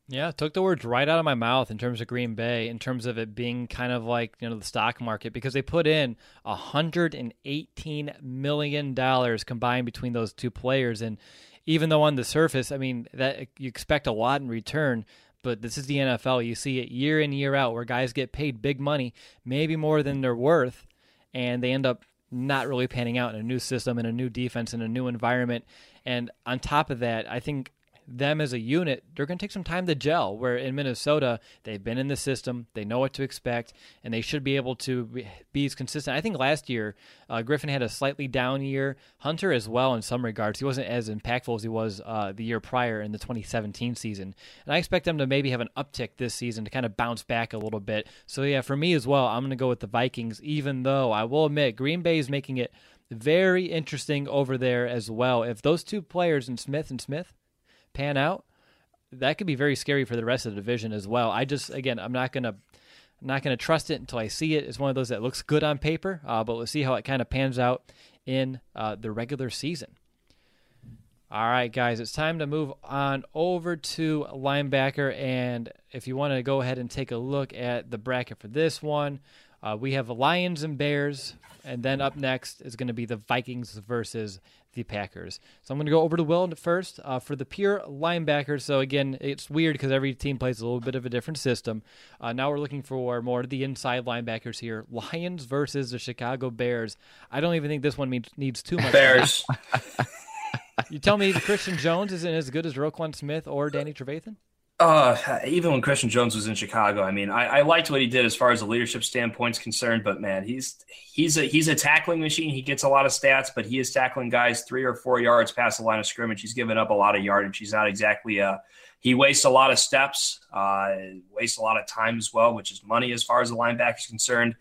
Yeah, took the words right out of my mouth in terms of Green Bay, in terms of it being kind of like you know the stock market because they put in hundred and eighteen million dollars combined between those two players, and even though on the surface, I mean that you expect a lot in return, but this is the NFL. You see it year in year out where guys get paid big money, maybe more than they're worth, and they end up not really panning out in a new system, in a new defense, in a new environment. And on top of that, I think them as a unit, they're going to take some time to gel. Where in Minnesota, they've been in the system, they know what to expect, and they should be able to be as consistent. I think last year, uh, Griffen had a slightly down year. Hunter as well in some regards. He wasn't as impactful as he was uh, the year prior in the 2017 season. And I expect them to maybe have an uptick this season to kind of bounce back a little bit. So, yeah, for me as well, I'm going to go with the Vikings, even though I will admit Green Bay is making it very interesting over there as well. If those two players in Smith and Smith pan out, that could be very scary for the rest of the division as well. I just again, I'm not gonna I'm not gonna trust it until I see it. It's one of those that looks good on paper, uh, but we'll see how it kind of pans out in uh, the regular season. All right, guys, it's time to move on over to linebacker. And if you want to go ahead and take a look at the bracket for this one, uh, we have the Lions and Bears, and then up next is going to be the Vikings versus the Packers. So I'm going to go over to Will first uh, for the pure linebackers. So again, it's weird because every team plays a little bit of a different system. Uh, now we're looking for more of the inside linebackers here. Lions versus the Chicago Bears. I don't even think this one needs, needs too much. Bears. you tell me Christian Jones isn't as good as Roquan Smith or Danny Trevathan? Uh, even when Christian Jones was in Chicago, I mean, I, I liked what he did as far as the leadership standpoint's concerned. But man, he's he's a he's a tackling machine. He gets a lot of stats, but he is tackling guys three or four yards past the line of scrimmage. He's given up a lot of yardage. He's not exactly a he wastes a lot of steps, uh, wastes a lot of time as well, which is money as far as the linebacker is concerned.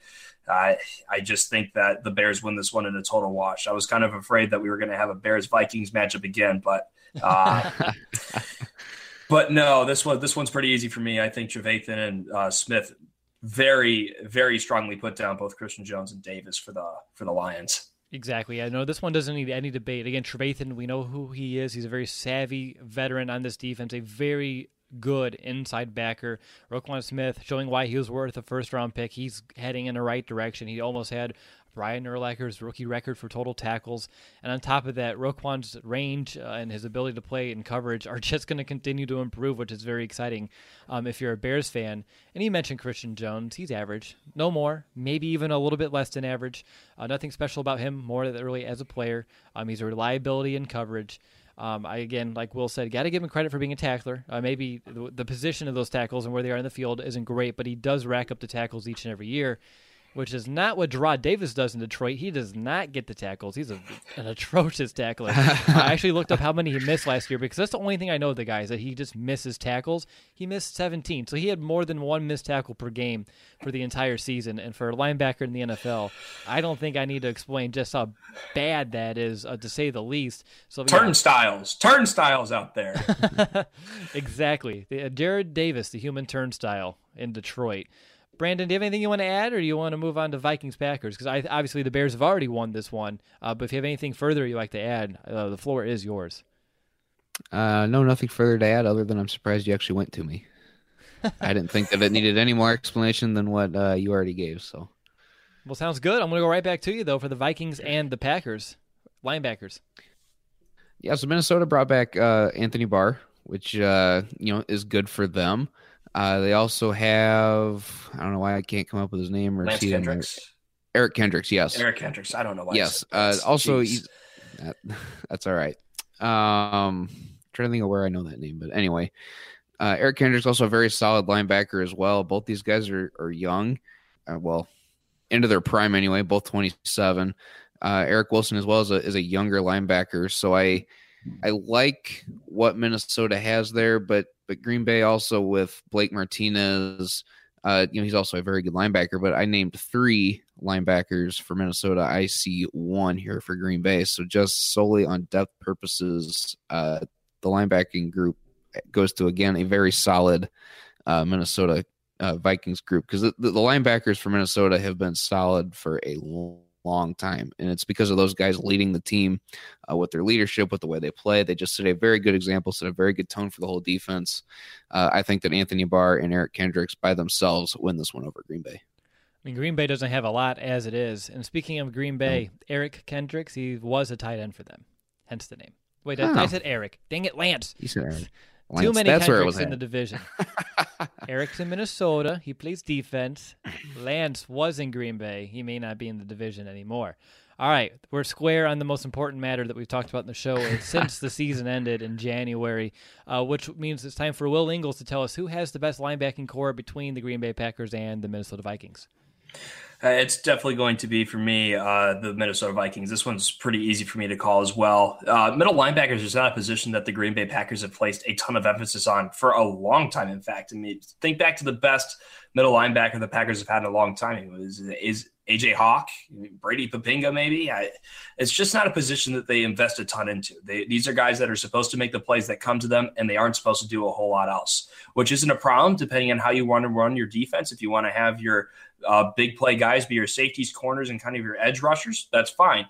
Uh, I just think that the Bears win this one in a total wash. I was kind of afraid that we were going to have a Bears Vikings matchup again, but. Uh, But no, this one this one's pretty easy for me. I think Trevathan and uh, Smith very very strongly put down both Christian Jones and Davis for the for the Lions. Exactly. I know this one doesn't need any debate. Again, Trevathan, we know who he is. He's a very savvy veteran on this defense, a very good inside backer. Roquan Smith showing why he was worth a first round pick. He's heading in the right direction. He almost had Brian Urlacher's rookie record for total tackles. And on top of that, Roquan's range uh, and his ability to play in coverage are just going to continue to improve, which is very exciting um, if you're a Bears fan. And he mentioned Christian Jones. He's average, no more, maybe even a little bit less than average. Uh, nothing special about him, more that really as a player. Um, he's a reliability in coverage. Um, I again, like Will said, got to give him credit for being a tackler. Uh, maybe the, the, position of those tackles and where they are in the field isn't great, but he does rack up the tackles each and every year. Which is not what Jarrad Davis does in Detroit. He does not get the tackles. He's a, an atrocious tackler. I actually looked up how many he missed last year because that's the only thing I know of the guy is that he just misses tackles. He missed 17, so he had more than one missed tackle per game for the entire season. And for a linebacker in the NFL, I don't think I need to explain just how bad that is, uh, to say the least. So yeah. turnstiles, turnstiles out there. exactly, the, uh, Jarrad Davis, the human turnstile in Detroit. Brandon, do you have anything you want to add, or do you want to move on to Vikings Packers? Because obviously the Bears have already won this one. Uh, but if you have anything further you'd like to add, uh, the floor is yours. Uh, no, nothing further to add other than I'm surprised you actually went to me. I didn't think that it needed any more explanation than what uh, you already gave. So, well, sounds good. I'm going to go right back to you though for the Vikings and the Packers linebackers. Yeah, so Minnesota brought back uh, Anthony Barr, which uh, you know is good for them. Uh, they also have I don't know why I can't come up with his name or Lance see Kendricks. Eric Kendricks, yes. Eric Kendricks. I don't know why. Yes. Uh, also, that, that's all right. Um, trying to think of where I know that name, but anyway, uh, Eric Kendricks also a very solid linebacker as well. Both these guys are are young, uh, well, into their prime anyway. Both twenty seven. Uh, Eric Wilson as well as a is a younger linebacker. So I I like what Minnesota has there, but but Green Bay also with Blake Martinez. Uh, you know, he's also a very good linebacker, but I named three linebackers for Minnesota. I see one here for Green Bay. So just solely on depth purposes, uh, the linebacking group goes to again a very solid uh, Minnesota uh, Vikings group because the, the, linebackers for Minnesota have been solid for a long long time. And it's because of those guys leading the team uh, with their leadership, with the way they play. They just set a very good example, set a very good tone for the whole defense. Uh, I think that Anthony Barr and Eric Kendricks by themselves win this one over Green Bay. I mean, Green Bay doesn't have a lot as it is. And speaking of Green Bay, oh. Eric Kendricks, he was a tight end for them, hence the name. Wait, oh. I said Eric. Dang it, Lance. You said Eric. Lance, Too many That's Kendricks in the division. Eric's in Minnesota. He plays defense. Lance was in Green Bay. He may not be in the division anymore. All right, we're square on the most important matter that we've talked about in the show since the season ended in January, uh, which means it's time for Will Ingles to tell us who has the best linebacking core between the Green Bay Packers and the Minnesota Vikings. Uh, it's definitely going to be for me uh, the Minnesota Vikings. This one's pretty easy for me to call as well. Uh, middle linebackers is not a position that the Green Bay Packers have placed a ton of emphasis on for a long time. In fact, I mean, think back to the best middle linebacker the Packers have had in a long time. It was is AJ Hawk, Brady Poppinga, maybe. I, it's just not a position that they invest a ton into. They, these are guys that are supposed to make the plays that come to them, and they aren't supposed to do a whole lot else, which isn't a problem depending on how you want to run your defense. If you want to have your uh, big play guys be your safeties, corners, and kind of your edge rushers, that's fine.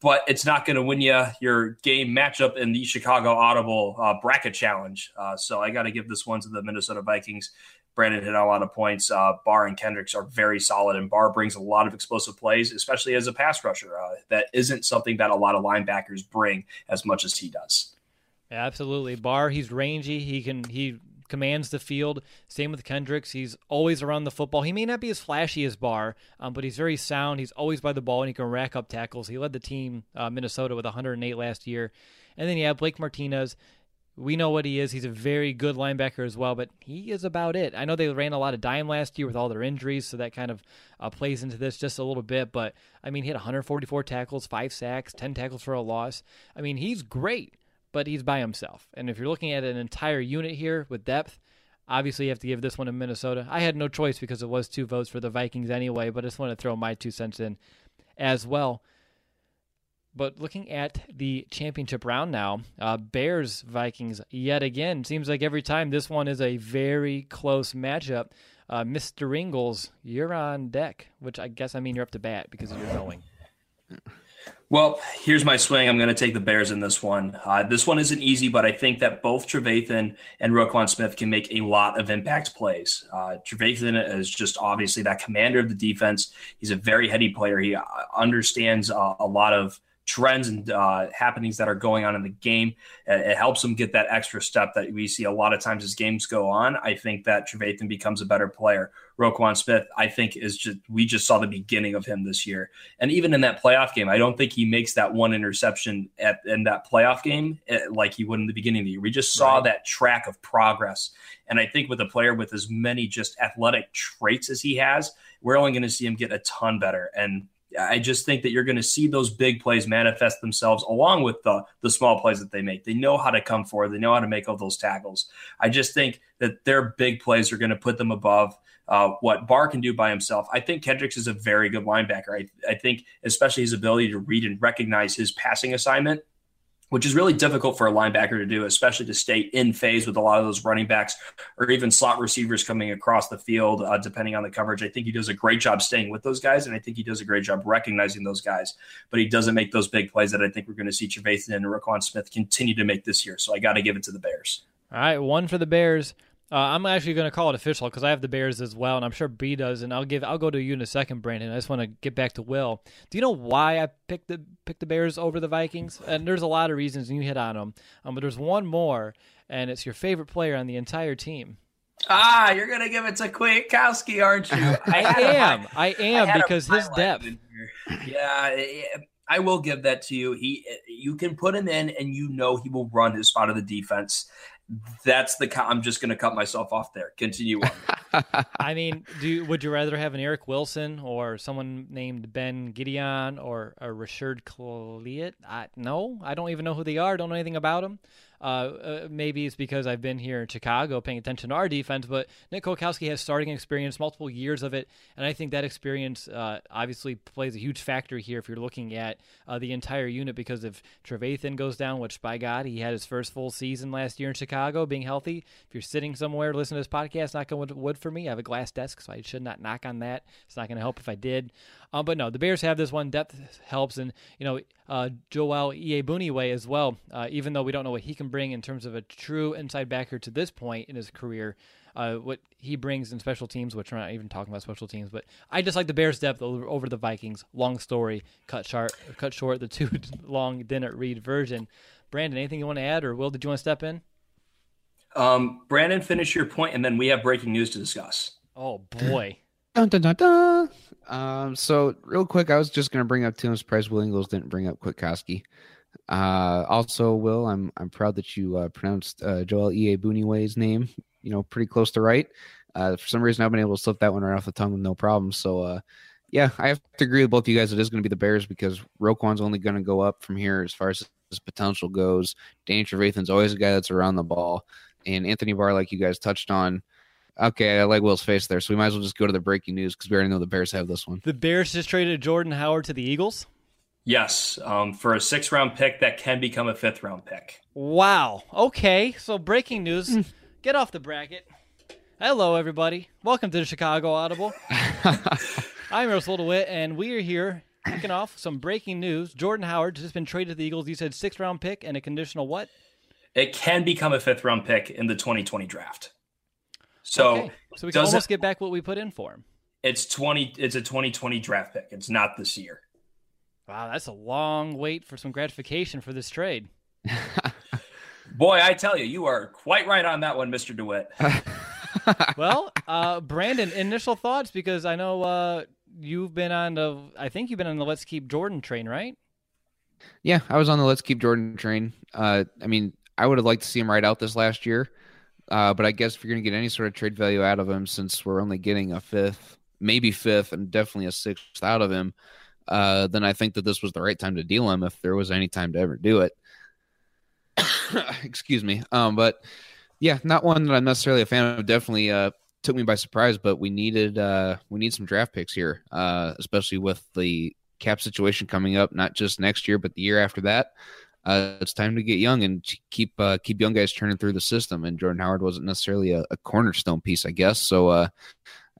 But it's not going to win you your game matchup in the Chicago Audible uh, bracket challenge. Uh, so I got to give this one to the Minnesota Vikings. Brandon hit a lot of points. Uh, Barr and Kendricks are very solid, and Barr brings a lot of explosive plays, especially as a pass rusher. Uh, that isn't something that a lot of linebackers bring as much as he does. Absolutely, Barr. He's rangy. He can he commands the field. Same with Kendricks. He's always around the football. He may not be as flashy as Barr, um, but he's very sound. He's always by the ball and he can rack up tackles. He led the team, uh, Minnesota, with 108 last year. And then you have Blake Martinez. We know what he is. He's a very good linebacker as well, but he is about it. I know they ran a lot of dime last year with all their injuries, so that kind of uh, plays into this just a little bit. But I mean, he had 144 tackles, five sacks, 10 tackles for a loss. I mean, he's great but he's by himself. And if you're looking at an entire unit here with depth, obviously you have to give this one to Minnesota. I had no choice because it was two votes for the Vikings anyway, but I just want to throw my two cents in as well. But looking at the championship round now, uh, Bears Vikings yet again. Seems like every time this one is a very close matchup. Uh, Mr. Ingles, you're on deck, which I guess I mean you're up to bat because you're going. Well, here's my swing. I'm going to take the Bears in this one. Uh, this one isn't easy, but I think that both Trevathan and Roquan Smith can make a lot of impact plays. Uh, Trevathan is just obviously that commander of the defense. He's a very heady player. He uh, understands uh, a lot of trends and uh, happenings that are going on in the game. It, it, helps him get that extra step that we see a lot of times as games go on. I think that Trevathan becomes a better player. Roquan Smith, I think, is just we just saw the beginning of him this year. And even in that playoff game, I don't think he makes that one interception at in that playoff game eh, like he would in the beginning of the year. We just saw right. that track of progress. And I think with a player with as many just athletic traits as he has, we're only going to see him get a ton better. And I just think that you're going to see those big plays manifest themselves along with the the small plays that they make. They know how to come forward. They know how to make all those tackles. I just think that their big plays are going to put them above uh, what Barr can do by himself. I think Kendricks is a very good linebacker. I, I think especially his ability to read and recognize his passing assignment which is really difficult for a linebacker to do, especially to stay in phase with a lot of those running backs or even slot receivers coming across the field, uh, depending on the coverage. I think he does a great job staying with those guys, and I think he does a great job recognizing those guys, but he doesn't make those big plays that I think we're going to see Trevathan and Roquan Smith continue to make this year. So I got to give it to the Bears. All right, one for the Bears. Uh, I'm actually going to call it official because I have the Bears as well, and I'm sure B does. And I'll give I'll go to you in a second, Brandon. I just want to get back to Will. Do you know why I picked the picked the Bears over the Vikings? And there's a lot of reasons, and you hit on them. Um, but there's one more, and it's your favorite player on the entire team. Ah, you're gonna give it to Kwiatkowski, aren't you? I, I am. I am I because his depth. Yeah, I will give that to you. He, you can put him in, and you know he will run his spot of the defense that's the I'm just going to cut myself off there. Continue on. I mean, do would you rather have an Eric Wilson or someone named Ben Gedeon or a Reshard Cliett? I, no, I don't even know who they are. Don't know anything about them. Uh, uh, maybe it's because I've been here in Chicago paying attention to our defense, but Nick Kwiatkowski has starting experience, multiple years of it, and I think that experience uh, obviously plays a huge factor here if you're looking at uh, the entire unit because if Trevathan goes down, which by God, he had his first full season last year in Chicago being healthy. If you're sitting somewhere listening to this podcast, not going to wood for me. I have a glass desk, so I should not knock on that. It's not going to help if I did. Um, but no, the Bears have this one. Depth helps, and you know uh, Joel Iyiegbuniwe as well. Uh, even though we don't know what he can bring in terms of a true inside backer to this point in his career, uh, what he brings in special teams, which we're not even talking about special teams, but I just like the Bears' depth over, over the Vikings. Long story, cut short, cut short. The too long didn't read version. Brandon, anything you want to add, or Will, did you want to step in? Um, Brandon, finish your point, and then we have breaking news to discuss. Oh boy. Dun, dun, dun, dun. Um, so real quick, I was just to bring up Tim surprised Will Ingles didn't bring up Kwiatkowski. Uh, also, Will, I'm I'm proud that you uh, pronounced uh, Joel Iyiegbuniwe's name, you know, pretty close to right. Uh, for some reason, I've been able to slip that one right off the tongue with no problem. So, uh, yeah, I have to agree with both of you guys. It is going to be the Bears because Roquan's only going to go up from here as far as his potential goes. Danny Trevathan's always a guy that's around the ball, and Anthony Barr, like you guys touched on, Okay, I like Will's face there, so we might as well just go to the breaking news because we already know the Bears have this one. The Bears just traded Jordan Howard to the Eagles. Yes, um, for a six round pick that can become a fifth round pick. Wow. Okay, so breaking news. Hmm. Get off the bracket. Hello, everybody. Welcome to the Chicago Audible. I'm Russell DeWitt, and we are here kicking off some breaking news. Jordan Howard has just been traded to the Eagles. You said six round pick and a conditional what? It can become a fifth round pick in the 2020 draft. So, okay. so we can almost it, get back what we put in for him. It's twenty. It's a twenty twenty draft pick. It's not this year. Wow, that's a long wait for some gratification for this trade. Boy, I tell you, you are quite right on that one, Mister Dewitt. well, uh, Brandon, initial thoughts because I know uh, you've been on the. I think you've been on the Let's Keep Jordan train, right? Yeah, I was on the Let's Keep Jordan train. Uh, I mean, I would have liked to see him right out this last year. Uh, but I guess if you're going to get any sort of trade value out of him, since we're only getting a fifth, maybe fifth, and definitely a sixth out of him, uh, then I think that this was the right time to deal him if there was any time to ever do it. Excuse me. Um, but yeah, not one that I'm necessarily a fan of. Definitely uh, took me by surprise, but we needed uh, we need some draft picks here, uh, especially with the cap situation coming up, not just next year, but the year after that uh, it's time to get young and keep uh, keep young guys turning through the system. And Jordan Howard wasn't necessarily a, a cornerstone piece, I guess. So uh,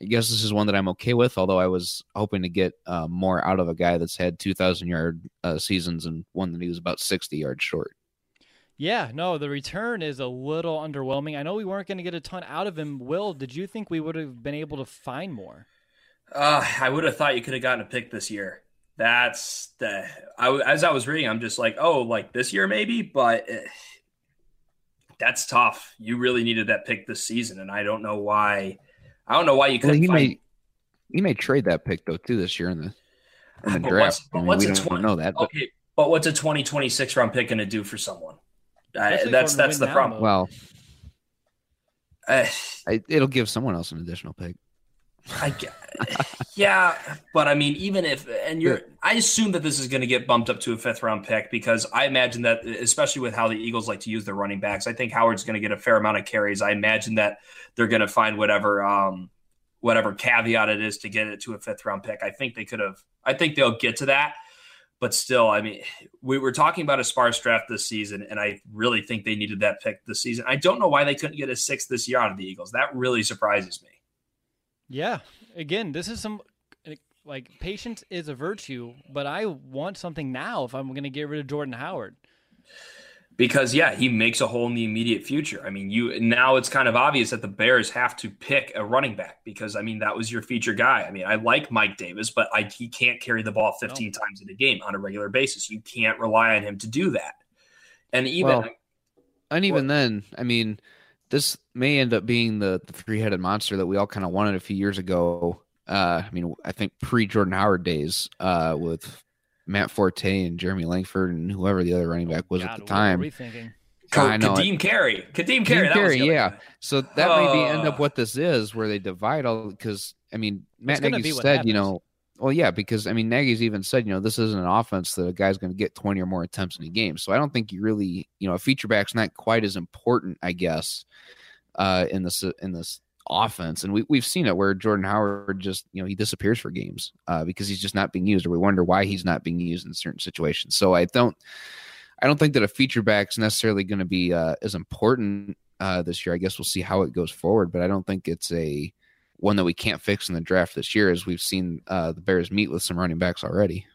I guess this is one that I'm okay with. Although I was hoping to get uh, more out of a guy that's had 2,000 yard uh, seasons and one that he was about 60 yards short. Yeah, no, the return is a little underwhelming. I know we weren't going to get a ton out of him. Will, did you think we would have been able to find more? Uh, I would have thought you could have gotten a pick this year That's the I as I was reading, I'm just like, oh, like this year maybe, but eh, that's tough. You really needed that pick this season, and I don't know why. I don't know why you couldn't. Well, he may he may trade that pick though too this year in the, in the But draft. what's- but I mean, what's we a don't 20 know that, but okay, but what's a 2026 round pick going to do for someone? I, that's that's the now problem. mode. well, Uh, I, it'll give someone else an additional pick. I, yeah, but I mean, even if and you're, I assume that this is going to get bumped up to a fifth round pick because I imagine that, especially with how the Eagles like to use their running backs, I think Howard's going to get a fair amount of carries. I imagine that they're going to find whatever, um, whatever caveat it is to get it to a fifth round pick. I think they could have. I think they'll get to that, but still, I mean, we were talking about a sparse draft this season, and I really think they needed that pick this season. I don't know why they couldn't get a sixth this year out of the Eagles. That really surprises me. Yeah. Again, this is some eh, like patience is a virtue, but I want something now if I'm going to get rid of Jordan Howard. because yeah, he makes a hole in the immediate future. I mean, you now it's kind of obvious that the Bears have to pick a running back because I mean that was your feature guy. I mean, I like Mike Davis, but I, he can't carry the ball 15 times in a game on a regular basis. You can't rely on him to do that. And even Well, And even then, I mean, this may end up being the, the three headed monster that we all kind of wanted a few years ago. Uh, I mean, I think pre Jordan Howard days uh, with Matt Forte and Jeremy Langford and whoever the other running back was God, at the what time. were we thinking? I know it. Ka'Deem Carey, Kadeem Ka'Deem Carey, that was Carey, yeah. So that maybe end up Uh. what this is, where they divide all. Because I mean, Matt gonna Nagy said, you know, well, yeah, because I mean, Nagy's even said, you know, this isn't an offense that a guy's going to get twenty or more attempts in a game. So I don't think you really, you know, a feature back's not quite as important, I guess, uh, in this in this offense. And we we've seen it where Jordan Howard just, you know, he disappears for games uh, because he's just not being used, or we wonder why he's not being used in certain situations. So I don't. I don't think that a feature back's necessarily going to be uh, as important uh, this year. I guess we'll see how it goes forward, but I don't think it's a one that we can't fix in the draft this year, as we've seen uh, the Bears meet with some running backs already.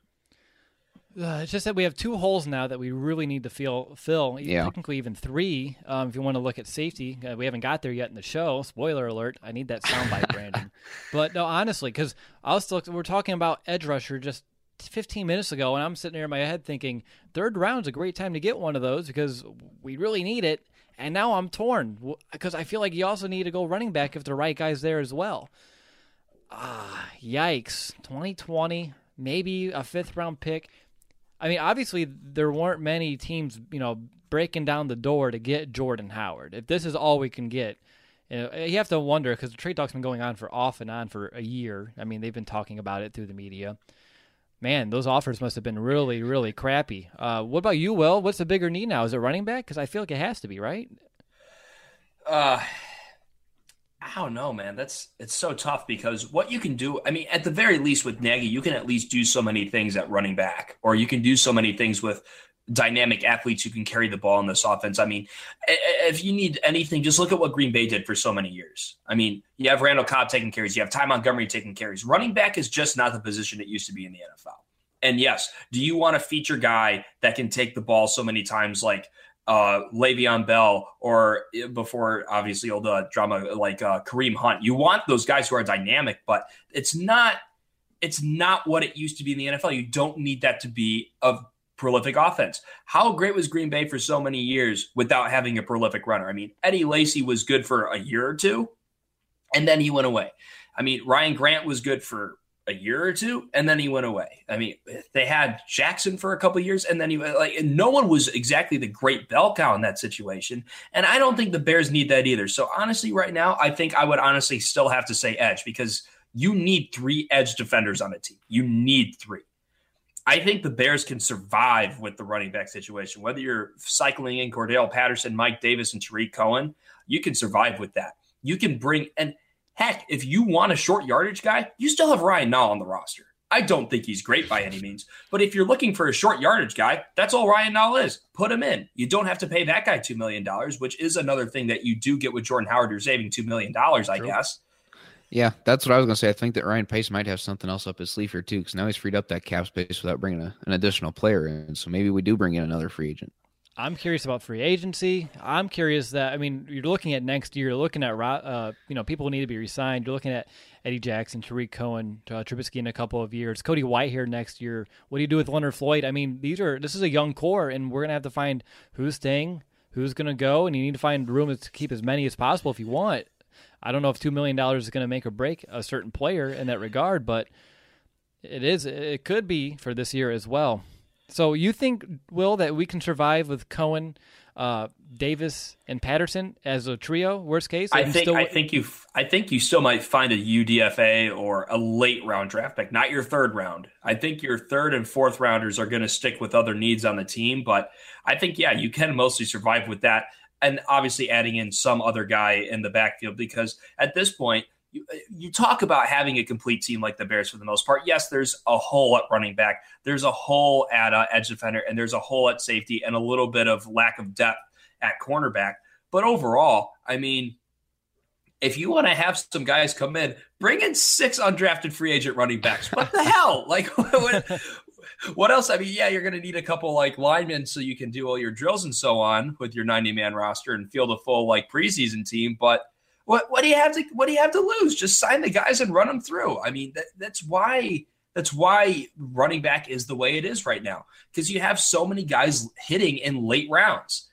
Uh, it's just that we have two holes now that we really need to feel, fill. Yeah. Technically, even three. Um, if you want to look at safety, uh, we haven't got there yet in the show. Spoiler alert! I need that soundbite, Brandon. But no, honestly, because I was still we're talking about edge rusher just 15 minutes ago, and I'm sitting there in my head thinking third round's a great time to get one of those because we really need it. And now I'm torn because I feel like you also need to go running back if the right guy's there as well. Ah, yikes! 2020, maybe a fifth round pick. I mean, obviously there weren't many teams, you know, breaking down the door to get Jordan Howard. If this is all we can get, you, know, you have to wonder because the trade talk's been going on for off and on for a year. I mean, they've been talking about it through the media. Man, those offers must have been really, really crappy. Uh, what about you, Will? What's the bigger need now? Is it running back? Because I feel like it has to be, right? Uh, I don't know, man. That's it's so tough because what you can do, I mean, at the very least with Nagy, you can at least do so many things at running back, or you can do so many things with dynamic athletes who can carry the ball in this offense. I mean, if you need anything, just look at what Green Bay did for so many years. I mean, you have Randall Cobb taking carries, you have Ty Montgomery taking carries. Running back is just not the position it used to be in the NFL. And yes, do you want a feature guy that can take the ball so many times like uh, Le'Veon Bell or uh, before obviously all the drama like uh, Kareem Hunt? You want those guys who are dynamic, but it's not it's not what it used to be in the NFL. You don't need that to be a prolific offense. How great was Green Bay for so many years without having a prolific runner? I mean, Eddie Lacy was good for a year or two, and then he went away. I mean, Ryan Grant was good for a year or two, and then he went away. I mean, they had Jackson for a couple years, and then he like no one was exactly the great bell cow in that situation. And I don't think the Bears need that either. So honestly, right now, I think I would honestly still have to say edge because you need three edge defenders on a team. You need three. I think the Bears can survive with the running back situation. Whether you're cycling in Cordarrelle Patterson, Mike Davis, and Tarik Cohen, you can survive with that. You can bring and heck, if you want a short yardage guy, you still have Ryan Nall on the roster. I don't think he's great by any means, but if you're looking for a short yardage guy, that's all Ryan Nall is. Put him in. You don't have to pay that guy $2 million, which is another thing that you do get with Jordan Howard. You're saving $2 million, I True. guess. Yeah, that's what I was going to say. I think that Ryan Pace might have something else up his sleeve here too, because now he's freed up that cap space without bringing a, an additional player in. So maybe we do bring in another free agent. I'm curious about free agency. I'm curious that I mean, you're looking at next year. You're looking at uh, you know people need to be resigned. You're looking at Eddie Jackson, Tarik Cohen, uh, Trubisky in a couple of years, Cody White here next year. What do you do with Leonard Floyd? I mean, these are this is a young core, and we're gonna have to find who's staying, who's gonna go, and you need to find room to keep as many as possible if you want. I don't know if two million dollars is going to make or break a certain player in that regard, but it is. It could be for this year as well. So you think, Will, that we can survive with Cohen, uh, Davis, and Patterson as a trio? Worst case, I think. Still... I think you. I think you still might find a UDFA or a late round draft pick, not your third round. I think your third and fourth rounders are going to stick with other needs on the team, but I think yeah, you can mostly survive with that, and obviously adding in some other guy in the backfield because at this point you, you talk about having a complete team like the Bears for the most part. Yes, there's a hole at running back, there's a hole at uh, edge defender, and there's a hole at safety, and a little bit of lack of depth at cornerback. But overall, I mean, if you want to have some guys come in, bring in six undrafted free agent running backs. What the hell? Like, what, what else? I mean, yeah, you're going to need a couple like linemen so you can do all your drills and so on with your 90 man roster and field a full like preseason team. But what what do you have to what do you have to lose? Just sign the guys and run them through. I mean, that, that's why that's why running back is the way it is right now because you have so many guys hitting in late rounds.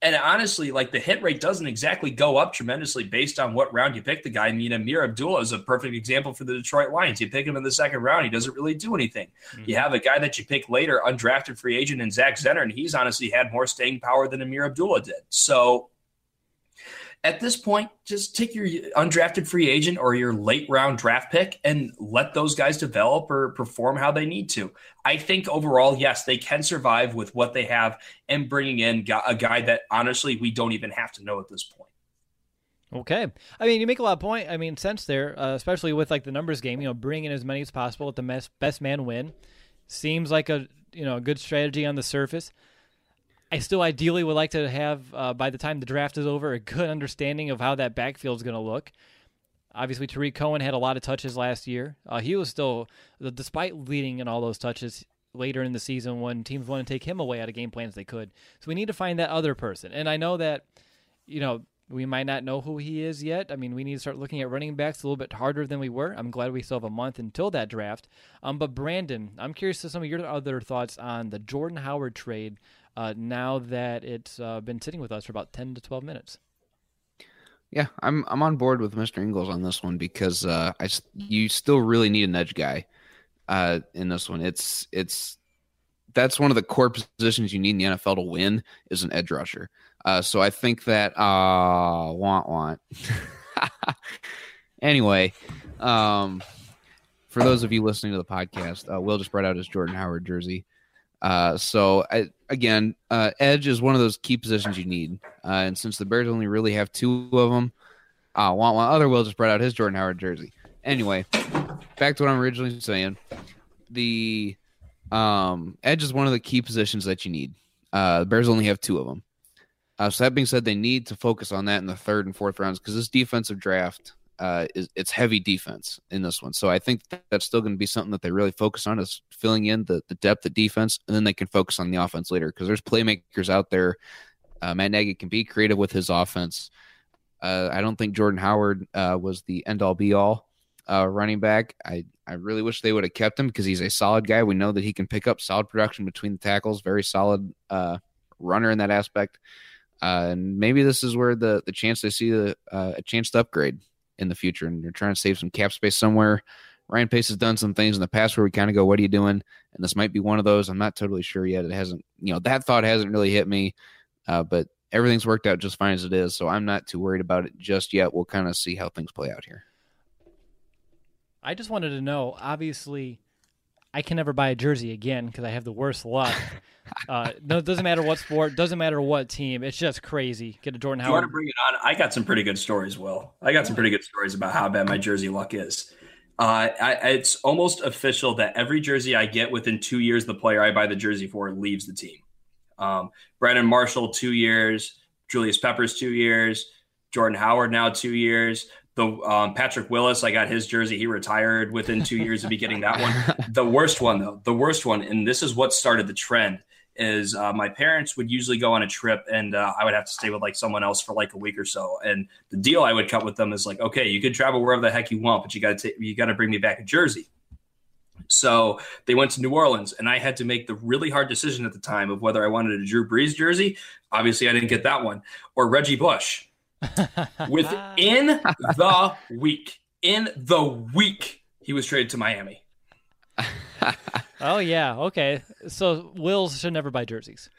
And honestly, like the hit rate doesn't exactly go up tremendously based on what round you pick the guy. I mean, Ameer Abdullah is a perfect example for the Detroit Lions. You pick him in the second round, he doesn't really do anything. Mm-hmm. You have a guy that you pick later, undrafted free agent, in Zach Zenner, and he's honestly had more staying power than Ameer Abdullah did. So at this point, just take your undrafted free agent or your late round draft pick and let those guys develop or perform how they need to. I think overall, yes, they can survive with what they have and bringing in a guy that honestly we don't even have to know at this point. Okay, I mean you make a lot of point. I mean sense there, uh, especially with like the numbers game. You know, bring in as many as possible. Let the best best man win. Seems like a you know a good strategy on the surface. I still ideally would like to have, uh, by the time the draft is over, a good understanding of how that backfield is going to look. Obviously, Tarik Cohen had a lot of touches last year. Uh, he was still, despite leading in all those touches later in the season when teams want to take him away out of game plans, they could. So we need to find that other person. And I know that, you know, we might not know who he is yet. I mean, we need to start looking at running backs a little bit harder than we were. I'm glad we still have a month until that draft. Um, but Brandon, I'm curious to some of your other thoughts on the Jordan Howard trade uh, now that it's uh, been sitting with us for about 10 to 12 minutes. Yeah, I'm I'm on board with Mr. Ingles on this one because uh, I you still really need an edge guy uh, in this one. It's it's that's one of the core positions you need in the NFL to win is an edge rusher. Uh, so I think that uh want want. anyway, um, for those of you listening to the podcast, uh, Will just brought out his Jordan Howard jersey. Uh, so I, again, uh, edge is one of those key positions you need. Uh, and since the Bears only really have two of them, I want one other Will just brought out his Jordan Howard jersey. Anyway, back to what I'm originally saying. The um, edge is one of the key positions that you need. Uh, the Bears only have two of them. Uh, so that being said, they need to focus on that in the third and fourth rounds because this defensive draft uh, is it's heavy defense in this one. So I think that's still going to be something that they really focus on is filling in the, the depth of defense, and then they can focus on the offense later because there's playmakers out there. Uh, Matt Nagy can be creative with his offense. Uh, I don't think Jordan Howard uh, was the end all be all uh, running back. I, I really wish they would have kept him because he's a solid guy. We know that he can pick up solid production between the tackles, very solid uh, runner in that aspect. And maybe this is where the the chance they see the a chance to upgrade in the future, and you're trying to save some cap space somewhere. Ryan Pace has done some things in the past where we kind of go, "What are you doing?" And this might be one of those. I'm not totally sure yet. It hasn't, you know, that thought hasn't really hit me, uh, but everything's worked out just fine as it is. So I'm not too worried about it just yet. We'll kind of see how things play out here. I just wanted to know. Obviously, I can never buy a jersey again because I have the worst luck. Uh, no, it doesn't matter what sport, doesn't matter what team. It's just crazy. Get a Jordan Howard. You want to bring it on? I got some pretty good stories. Will I got some pretty good stories about how bad my jersey luck is. Uh, I, it's almost official that every jersey I get within two years, the player I buy the jersey for leaves the team. Um, Brandon Marshall, two years. Julius Peppers, two years. Jordan Howard, now two years. The um, Patrick Willis, I got his jersey. He retired within two years of me getting that one. The worst one, though, the worst one, and this is what started the trend is uh, my parents would usually go on a trip and uh, I would have to stay with like someone else for like a week or so. And the deal I would cut with them is like, okay, you can travel wherever the heck you want, but you got to you got to bring me back a Jersey. So they went to New Orleans, and I had to make the really hard decision at the time of whether I wanted a Drew Brees jersey. Obviously, I didn't get that one, or Reggie Bush. Within the week, in the week, he was traded to Miami. oh yeah, okay. So Wills should never buy jerseys.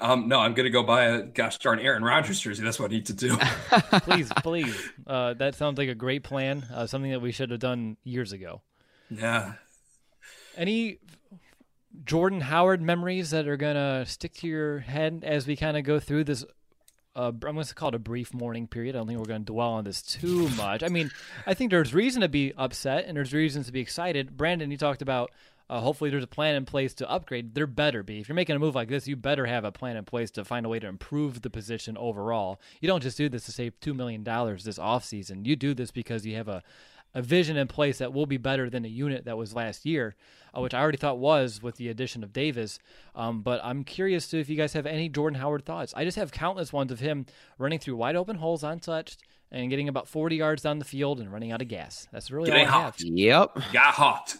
Um, no, I'm gonna go buy a gosh darn Aaron Rodgers jersey. That's what I need to do. please, please. Uh, that sounds like a great plan. Uh, something that we should have done years ago. Yeah. Any Jordan Howard memories that are gonna stick to your head as we kind of go through this I'm going to call it a brief mourning period. I don't think we're going to dwell on this too much. I mean, I think there's reason to be upset and there's reasons to be excited. Brandon, you talked about uh, hopefully there's a plan in place to upgrade. There better be. If you're making a move like this, you better have a plan in place to find a way to improve the position overall. You don't just do this to save $2 million this offseason. You do this because you have a, a vision in place that will be better than the unit that was last year, uh, which I already thought was with the addition of Davis. Um, but I'm curious to if you guys have any Jordan Howard thoughts. I just have countless ones of him running through wide open holes untouched and getting about 40 yards down the field and running out of gas. That's really Getting all I have. Yep. Got hot.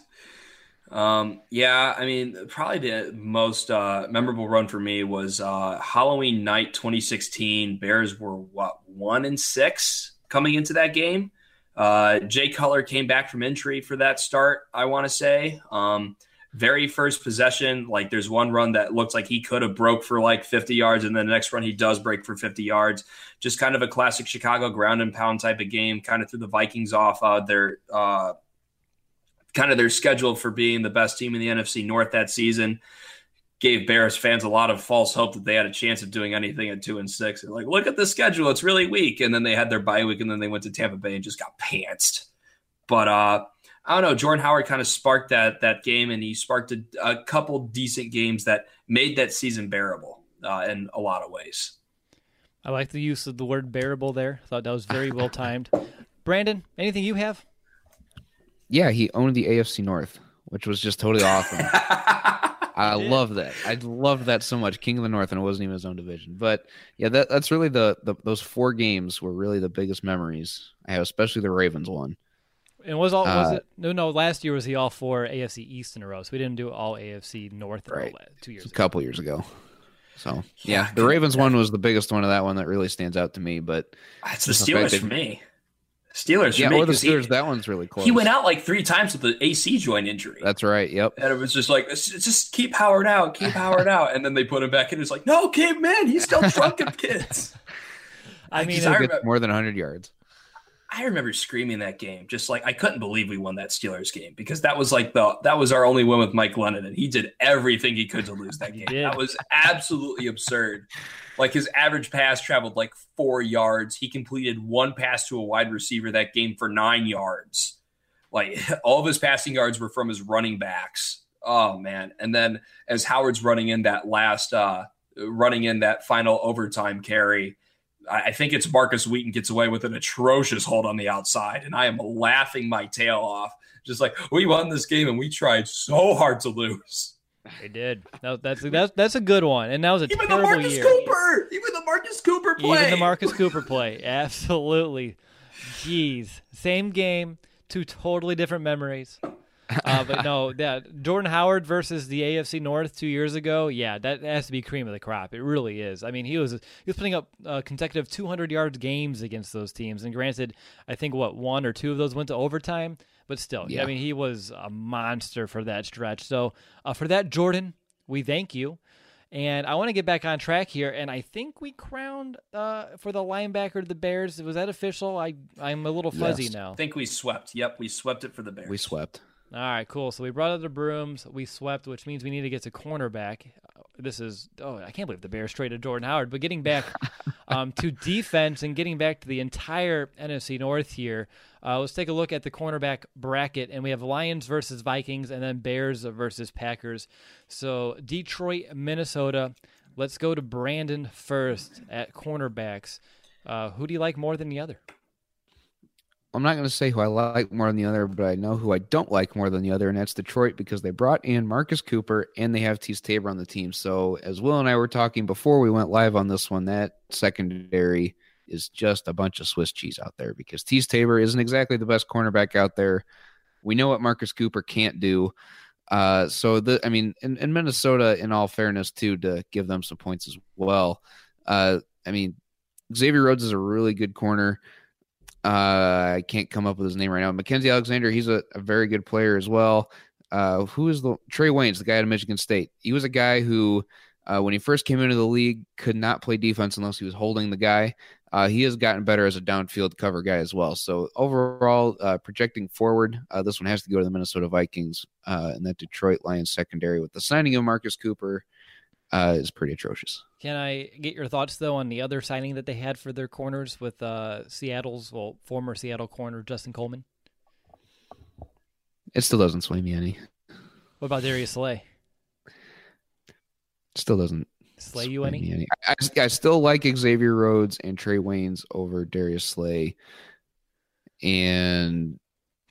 Um, yeah, I mean, probably the most uh, memorable run for me was uh, Halloween night 2016. Bears were what one and six coming into that game. Uh, Jay Cutler came back from injury for that start. I want to say, um, very first possession, like there's one run that looks like he could have broke for like 50 yards, and then the next run he does break for 50 yards. Just kind of a classic Chicago ground and pound type of game. Kind of threw the Vikings off uh, their uh, kind of their schedule for being the best team in the NFC North that season gave Bears fans a lot of false hope that they had a chance of doing anything at two and six. They're like, look at the schedule; it's really weak. And then they had their bye week, and then they went to Tampa Bay and just got pantsed. But uh, I don't know. Jordan Howard kind of sparked that that game, and he sparked a, a couple decent games that made that season bearable uh, in a lot of ways. I like the use of the word bearable there. I Thought that was very well timed. Brandon, anything you have? Yeah, he owned the AFC North, which was just totally awesome. I love that. I love that so much. King of the North, and it wasn't even his own division. But yeah, that, that's really the, the those four games were really the biggest memories I have, especially the Ravens one. And was all was uh, it no no last year was the all four AFC East in a row, so we didn't do all AFC North right. two years ago. A couple years ago. So yeah, yeah the Ravens one was the biggest one of that one that really stands out to me. But it's the Steelers for me. Steelers. Yeah, or the Steelers. He, that one's really close. He went out like three times with the AC joint injury. That's right. Yep. And it was just like, just keep Howard out, keep Howard out, and then they put him back in. It's like, no, kid, man, he's still drunken kids. I mean, I remember, more than 100 yards. I remember screaming that game, just like I couldn't believe we won that Steelers game because that was like the that was our only win with Mike Glennon, and he did everything he could to lose that game. That was absolutely absurd. Like his average pass traveled like four yards. He completed one pass to a wide receiver that game for nine yards. Like all of his passing yards were from his running backs. Oh man! And then as Howard's running in that last, uh, running in that final overtime carry, I think it's Markus Wheaton gets away with an atrocious hold on the outside, and I am laughing my tail off. Just like we won this game and we tried so hard to lose. They did. That, that's that's that's a good one, and that was a even terrible the Marcus year. Cooper, even the Marcus Cooper play, even the Marcus Cooper play, absolutely. Jeez, same game, two totally different memories. Uh, but no, that Jordan Howard versus the AFC North two years ago, yeah, that has to be cream of the crop. It really is. I mean, he was he was putting up uh, consecutive 200 yards games against those teams, and granted, I think what one or two of those went to overtime. But still, yeah. I mean, he was a monster for that stretch. So uh, for that, Jordan, we thank you. And I want to get back on track here, and I think we crowned uh, for the linebacker of the Bears. Was that official? I I'm a little fuzzy yes. now. I think we swept. Yep, we swept it for the Bears. We swept. All right, cool. So we brought out the brooms. We swept, which means we need to get to cornerback this is oh I can't believe the Bears traded Jordan Howard. But getting back um, to defense and getting back to the entire NFC North here, uh, let's take a look at the cornerback bracket, and we have Lions versus Vikings, and then Bears versus Packers. So Detroit, Minnesota. Let's go to Brandon first at cornerbacks. Uh, who do you like more than the other? I'm not going to say who I like more than the other, but I know who I don't like more than the other, and that's Detroit because they brought in Marcus Cooper and they have Teez Tabor on the team. So, as Will and I were talking before we went live on this one, that secondary is just a bunch of Swiss cheese out there because Teez Tabor isn't exactly the best cornerback out there. We know what Marcus Cooper can't do. Uh, so the, I mean, in, in, Minnesota, in all fairness, too, to give them some points as well. Uh, I mean, Xavier Rhodes is a really good corner. Uh, I can't come up with his name right now. Mackensie Alexander, he's a, a very good player as well. Uh, who is the Trae Waynes, the guy out Michigan State? He was a guy who, uh, when he first came into the league, could not play defense unless he was holding the guy. Uh, he has gotten better as a downfield cover guy as well. So overall, uh, projecting forward, uh, this one has to go to the Minnesota Vikings uh, and that Detroit Lions secondary with the signing of Marcus Cooper uh, is pretty atrocious. Can I get your thoughts though on the other signing that they had for their corners with uh, Seattle's well former Seattle corner Justin Coleman? It still doesn't sway me any. What about Darius Slay? Still doesn't slay you any? any. I, I, still like Xavier Rhodes and Trae Waynes over Darius Slay and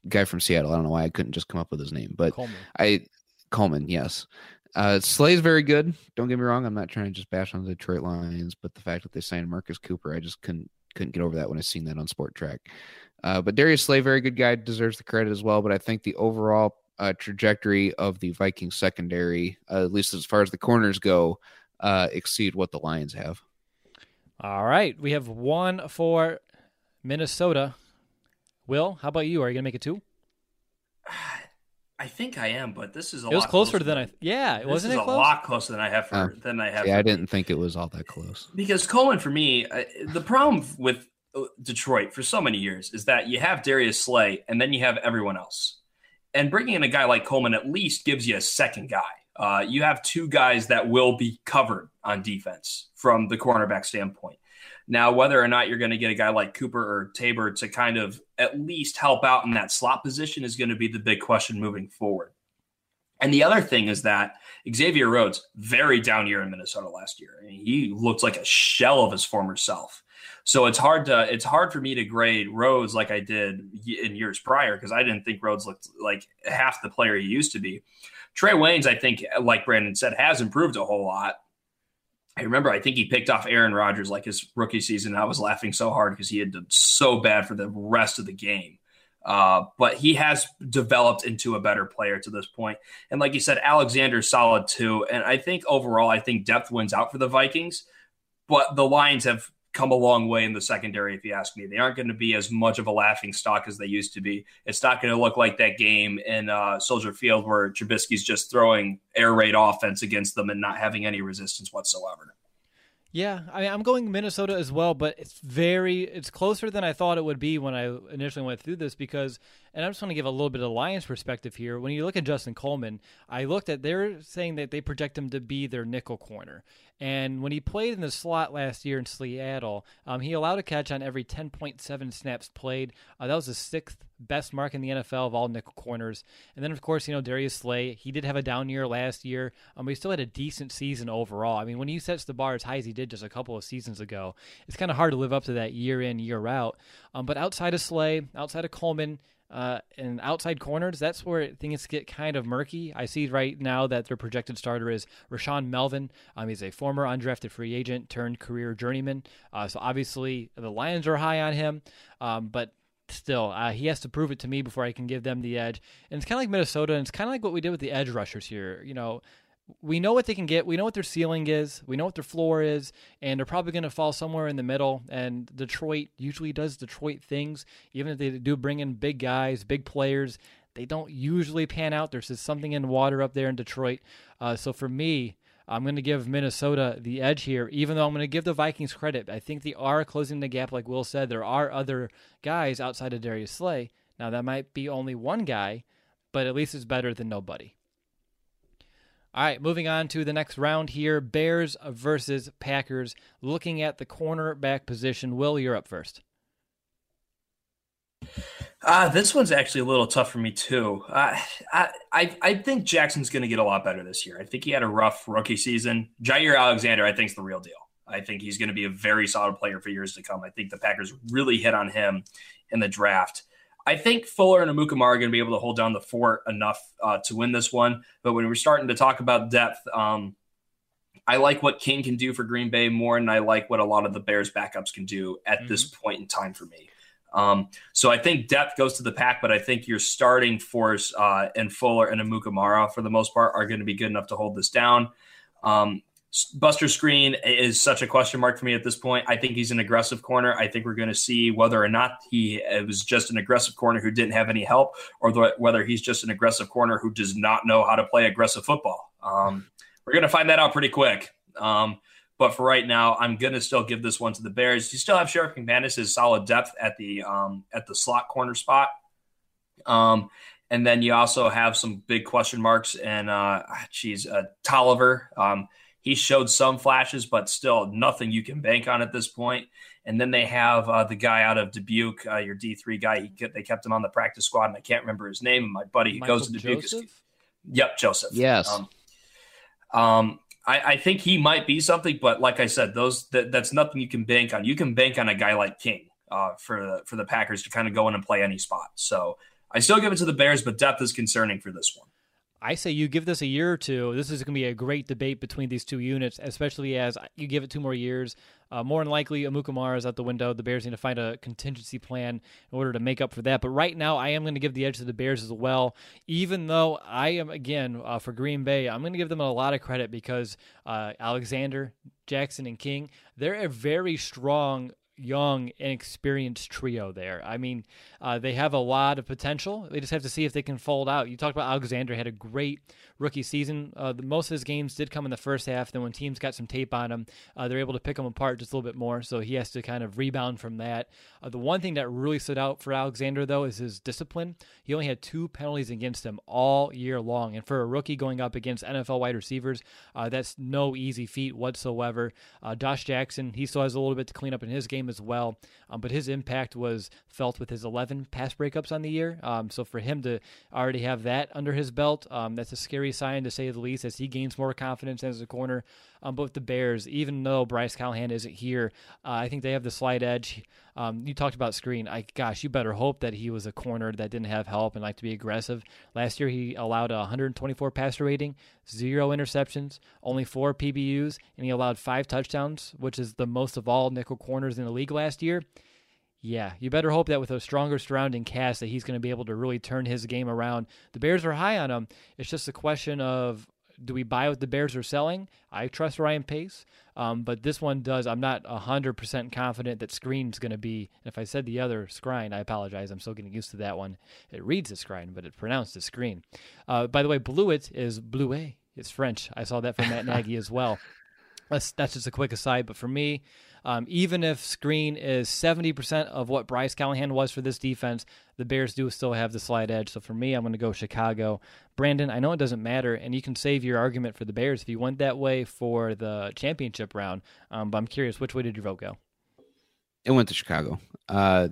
guy from Seattle. I don't know why I couldn't just come up with his name, but Coleman. I Coleman, yes. Uh, Slay's very good. Don't get me wrong. I'm not trying to just bash on the Detroit Lions, but the fact that they signed Marcus Cooper, I just couldn't couldn't get over that when I seen that on Spotrac. Uh, but Darius Slay, very good guy, deserves the credit as well. But I think the overall uh, trajectory of the Viking secondary, uh, at least as far as the corners go, uh, exceed what the Lions have. All right, we have one for Minnesota. Will, how about you? Are you gonna make it two? I think I am, but this is a. It was closer, closer than I. Yeah, it wasn't. It close? a lot closer than I have for uh, than I have. Yeah, I didn't me. think it was all that close. Because Coleman, for me, the problem with uh, Detroit for so many years is that you have Darius Slay and then you have everyone else, and bringing in a guy like Coleman at least gives you a second guy. Uh, you have two guys that will be covered on defense from the cornerback standpoint. Now, whether or not you're going to get a guy like Cooper or Tabor to kind of at least help out in that slot position is going to be the big question moving forward. And the other thing is that Xavier Rhodes, very down year in Minnesota last year. I mean, he looked like a shell of his former self. So it's hard to it's hard for me to grade Rhodes like I did in years prior because I didn't think Rhodes looked like half the player he used to be. Trae Waynes, I think, like Brandon said, has improved a whole lot. I remember, I think he picked off Aaron Rodgers like his rookie season. I was laughing so hard because he had done so bad for the rest of the game. Uh, but he has developed into a better player to this point. And like you said, Alexander's solid too. And I think overall, I think depth wins out for the Vikings. But the Lions have come a long way in the secondary, if you ask me. They aren't going to be as much of a laughing stock as they used to be. It's not going to look like that game in uh, Soldier Field where Trubisky's just throwing air raid offense against them and not having any resistance whatsoever. Yeah, I mean, I'm going Minnesota as well, but it's very it's closer than I thought it would be when I initially went through this because, and I just want to give a little bit of Lions perspective here. When you look at Justin Coleman, I looked at they're saying that they project him to be their nickel corner, and when he played in the slot last year in Seattle, um, he allowed a catch on every 10.7 snaps played. Uh, that was the sixth best mark in the NFL of all nickel corners. And then, of course, you know, Darius Slay, he did have a down year last year, um, but he still had a decent season overall. I mean, when he sets the bar as high as he did just a couple of seasons ago, it's kind of hard to live up to that year in, year out. Um, but outside of Slay, outside of Coleman, uh, and outside corners, that's where things get kind of murky. I see right now that their projected starter is Rashaan Melvin. Um, he's a former undrafted free agent turned career journeyman. Uh, so obviously the Lions are high on him, um, but still, uh, he has to prove it to me before I can give them the edge. And it's kind of like Minnesota, and it's kind of like what we did with the edge rushers here. You know, we know what they can get. We know what their ceiling is. We know what their floor is, and they're probably going to fall somewhere in the middle. And Detroit usually does Detroit things, even if they do bring in big guys, big players. They don't usually pan out. There's just something in water up there in Detroit. Uh, so for me, I'm going to give Minnesota the edge here, even though I'm going to give the Vikings credit. I think they are closing the gap, like Will said. There are other guys outside of Darius Slay. Now, that might be only one guy, but at least it's better than nobody. All right, moving on to the next round here Bears versus Packers. Looking at the cornerback position. Will, you're up first. Uh, this one's actually a little tough for me too. Uh, I, I I think Jackson's going to get a lot better this year. I think he had a rough rookie season. Jaire Alexander, I think, is the real deal. I think he's going to be a very solid player for years to come. I think the Packers really hit on him in the draft. I think Fuller and Amukamara are going to be able to hold down the fort enough uh, to win this one. But when we're starting to talk about depth, um, I like what King can do for Green Bay more, and I like what a lot of the Bears backups can do at mm-hmm. this point in time for me. Um, so I think depth goes to the pack, but I think your starting force uh, and Fuller and Amukamara, for the most part, are going to be good enough to hold this down. Um, Buster Skrine is such a question mark for me at this point. I think he's an aggressive corner. I think we're going to see whether or not he was just an aggressive corner who didn't have any help, or whether he's just an aggressive corner who does not know how to play aggressive football. Um, we're going to find that out pretty quick. Um, but for right now, I'm going to still give this one to the Bears. You still have Sherrick McManus' as solid depth at the um, at the slot corner spot. Um, and then you also have some big question marks and uh, geez, uh, Toliver. Um, he showed some flashes, but still nothing you can bank on at this point. And then they have uh, the guy out of Dubuque, uh, your D three guy. He they kept him on the practice squad, and I can't remember his name. And my buddy who Michael goes to Dubuque. Joseph? Is, yep, Joseph. Yes. Um, um, I, I, think he might be something, but like I said, those that, that's nothing you can bank on. You can bank on a guy like King uh, for the for the Packers to kind of go in and play any spot. So I still give it to the Bears, but depth is concerning for this one. I say you give this a year or two. This is going to be a great debate between these two units, especially as you give it two more years. Uh, more than likely, Amukamara is out the window. The Bears need to find a contingency plan in order to make up for that. But right now, I am going to give the edge to the Bears as well. Even though I am, again, uh, for Green Bay, I'm going to give them a lot of credit because uh, Alexander, Jackson, and King, they're a very strong young, inexperienced trio there. I mean, uh, they have a lot of potential. They just have to see if they can fold out. You talked about Alexander had a great rookie season. Uh, most of his games did come in the first half. Then when teams got some tape on him, uh, they're able to pick him apart just a little bit more. So he has to kind of rebound from that. Uh, the one thing that really stood out for Alexander though is his discipline. He only had two penalties against him all year long, and for a rookie going up against NFL wide receivers, uh, that's no easy feat whatsoever. Uh, Josh Jackson, he still has a little bit to clean up in his game as well, um, but his impact was felt with his 11 pass breakups on the year. Um, so for him to already have that under his belt, um, that's a scary sign to say the least as he gains more confidence as a corner. Um, but with the Bears, even though Bryce Callahan isn't here, uh, I think they have the slight edge. Um, you talked about screen. I gosh, you better hope that he was a corner that didn't have help and like to be aggressive. Last year he allowed a 124 passer rating, zero interceptions, only four PBUs, and he allowed five touchdowns, which is the most of all nickel corners in the league last year. Yeah, you better hope that with a stronger surrounding cast that he's going to be able to really turn his game around. The Bears are high on him. It's just a question of do we buy what the Bears are selling? I trust Ryan Pace, um, but this one does. I'm not 100% confident that Skrine's going to be. If I said the other Skrine, I apologize. I'm still getting used to that one. It reads as Skrine, but it's pronounced as Screen. Uh, by the way, Blewett is Bluet. It's French. I saw that from Matt Nagy as well. That's, that's just a quick aside. But for me, um, even if Screen is 70% of what Bryce Callahan was for this defense, the Bears do still have the slight edge. So for me, I'm going to go Chicago. Brandon, I know it doesn't matter, and you can save your argument for the Bears if you went that way for the championship round. Um, but I'm curious, which way did your vote go? It went to Chicago. Uh,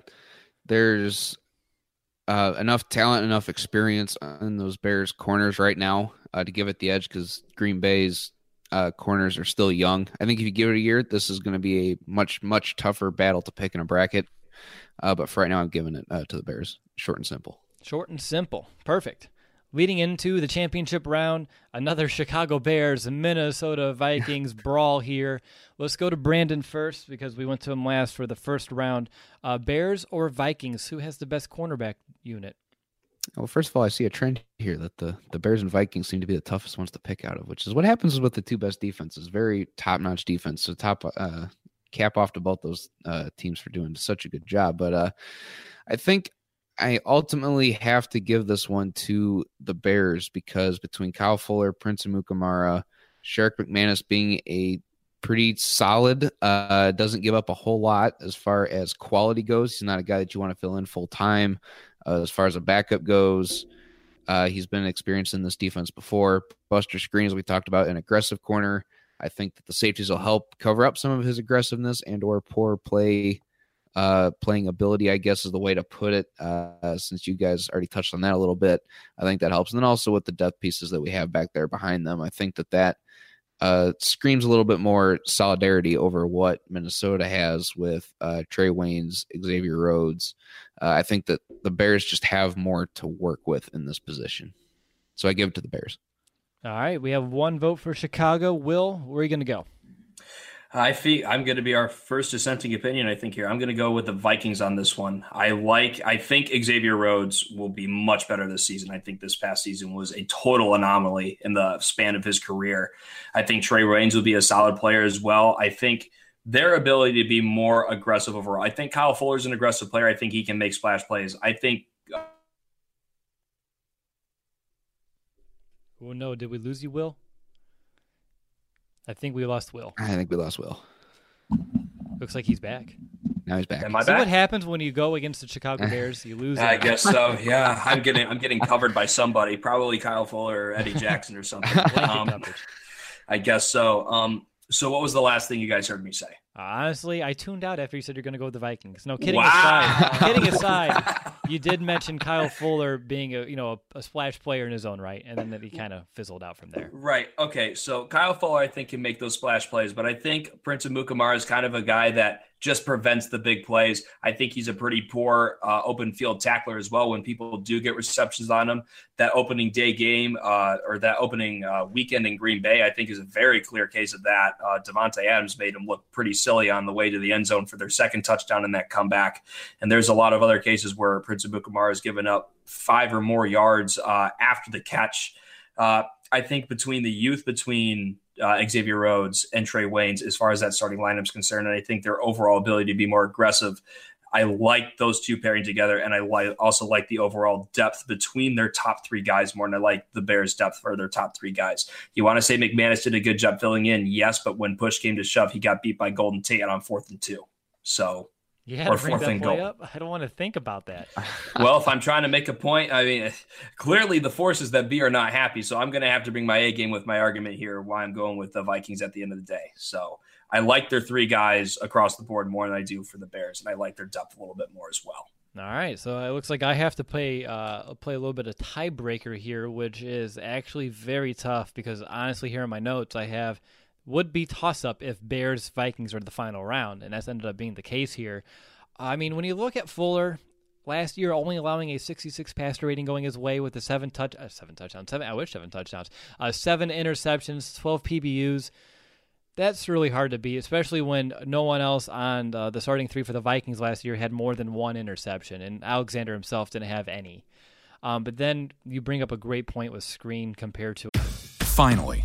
there's uh, enough talent, enough experience in those Bears corners right now uh, to give it the edge because Green Bay's uh, corners are still young. I think if you give it a year, this is going to be a much much tougher battle to pick in a bracket. Uh, but for right now, I'm giving it uh, to the Bears. Short and simple. Short and simple. Perfect. Leading into the championship round, another Chicago Bears and Minnesota Vikings brawl here. Let's go to Brandon first because we went to him last for the first round. Uh, Bears or Vikings? Who has the best cornerback unit? Well, first of all, I see a trend here that the, the Bears and Vikings seem to be the toughest ones to pick out of, which is what happens with the two best defenses. Very top notch defense. So top uh, cap off to both those uh, teams for doing such a good job. But uh, I think I ultimately have to give this one to the Bears because between Kyle Fuller, Prince Amukamara, Sherrick McManus being a pretty solid, uh, doesn't give up a whole lot as far as quality goes. He's not a guy that you want to fill in full time. Uh, as far as a backup goes, uh, he's been experienced in this defense before. Buster Skrine, as we talked about, an aggressive corner. I think that the safeties will help cover up some of his aggressiveness and or poor play uh, playing ability, I guess is the way to put it. Uh, since you guys already touched on that a little bit, I think that helps. And then also with the depth pieces that we have back there behind them, I think that that uh, screams a little bit more solidarity over what Minnesota has with uh, Trae Waynes, Xavier Rhodes. Uh, I think that the Bears just have more to work with in this position. So I give it to the Bears. All right. We have one vote for Chicago. Will, where are you going to go? I feel I'm going to be our first dissenting opinion. I think here I'm going to go with the Vikings on this one. I like. I think Xavier Rhodes will be much better this season. I think this past season was a total anomaly in the span of his career. I think Trae Waynes will be a solid player as well. I think their ability to be more aggressive overall. I think Kyle Fuller is an aggressive player. I think he can make splash plays. I think. Oh no! Did we lose you, Will? I think we lost Will. I think we lost Will. Looks like he's back. Now he's back. Am I See back? what happens when you go against the Chicago Bears? You lose. I guess so. Yeah, I'm getting I'm getting covered by somebody, probably Kyle Fuller or Eddie Jackson or something. Um. I guess so. Um, so what was the last thing you guys heard me say? Honestly, I tuned out after you said you're going to go with the Vikings. No, kidding Wow. aside, kidding aside, you did mention Kyle Fuller being a you know a, a splash player in his own right, and then that he kind of fizzled out from there. Right. Okay. So Kyle Fuller, I think, can make those splash plays, but I think Prince Amukamara is kind of a guy that just prevents the big plays. I think he's a pretty poor uh, open field tackler as well. When people do get receptions on him, that opening day game uh, or that opening uh, weekend in Green Bay, I think, is a very clear case of that. Uh, Adams made him look pretty silly on the way to the end zone for their second touchdown in that comeback. And there's a lot of other cases where Prince Amukamara has given up five or more yards uh, after the catch. Uh, I think between the youth between uh, Xavier Rhodes and Trae Waynes, as far as that starting lineup is concerned, and I think their overall ability to be more aggressive. I like those two pairing together, and I like also like the overall depth between their top three guys more than I like the Bears' depth for their top three guys. You want to say McManus did a good job filling in, yes, but when push came to shove, he got beat by Golden Tate on fourth and two. So You had Or to bring fourth that and play goal. up. I don't want to think about that. well, if I'm trying to make a point, I mean, clearly the forces that be are not happy. So I'm going to have to bring my A game with my argument here why I'm going with the Vikings at the end of the day. So I like their three guys across the board more than I do for the Bears, and I like their depth a little bit more as well. All right, so it looks like I have to play uh, play a little bit of tiebreaker here, which is actually very tough because honestly, here in my notes, I have would be toss up if Bears Vikings are the final round, and that's ended up being the case here. I mean, when you look at Fuller last year, only allowing a 66 passer rating going his way with a seven touch uh, seven touchdowns, seven I wish seven touchdowns, uh, seven interceptions, 12 PBUs. That's really hard to beat, especially when no one else on uh, the starting three for the Vikings last year had more than one interception, and Alexander himself didn't have any. Um, but then you bring up a great point with screen compared to. Finally,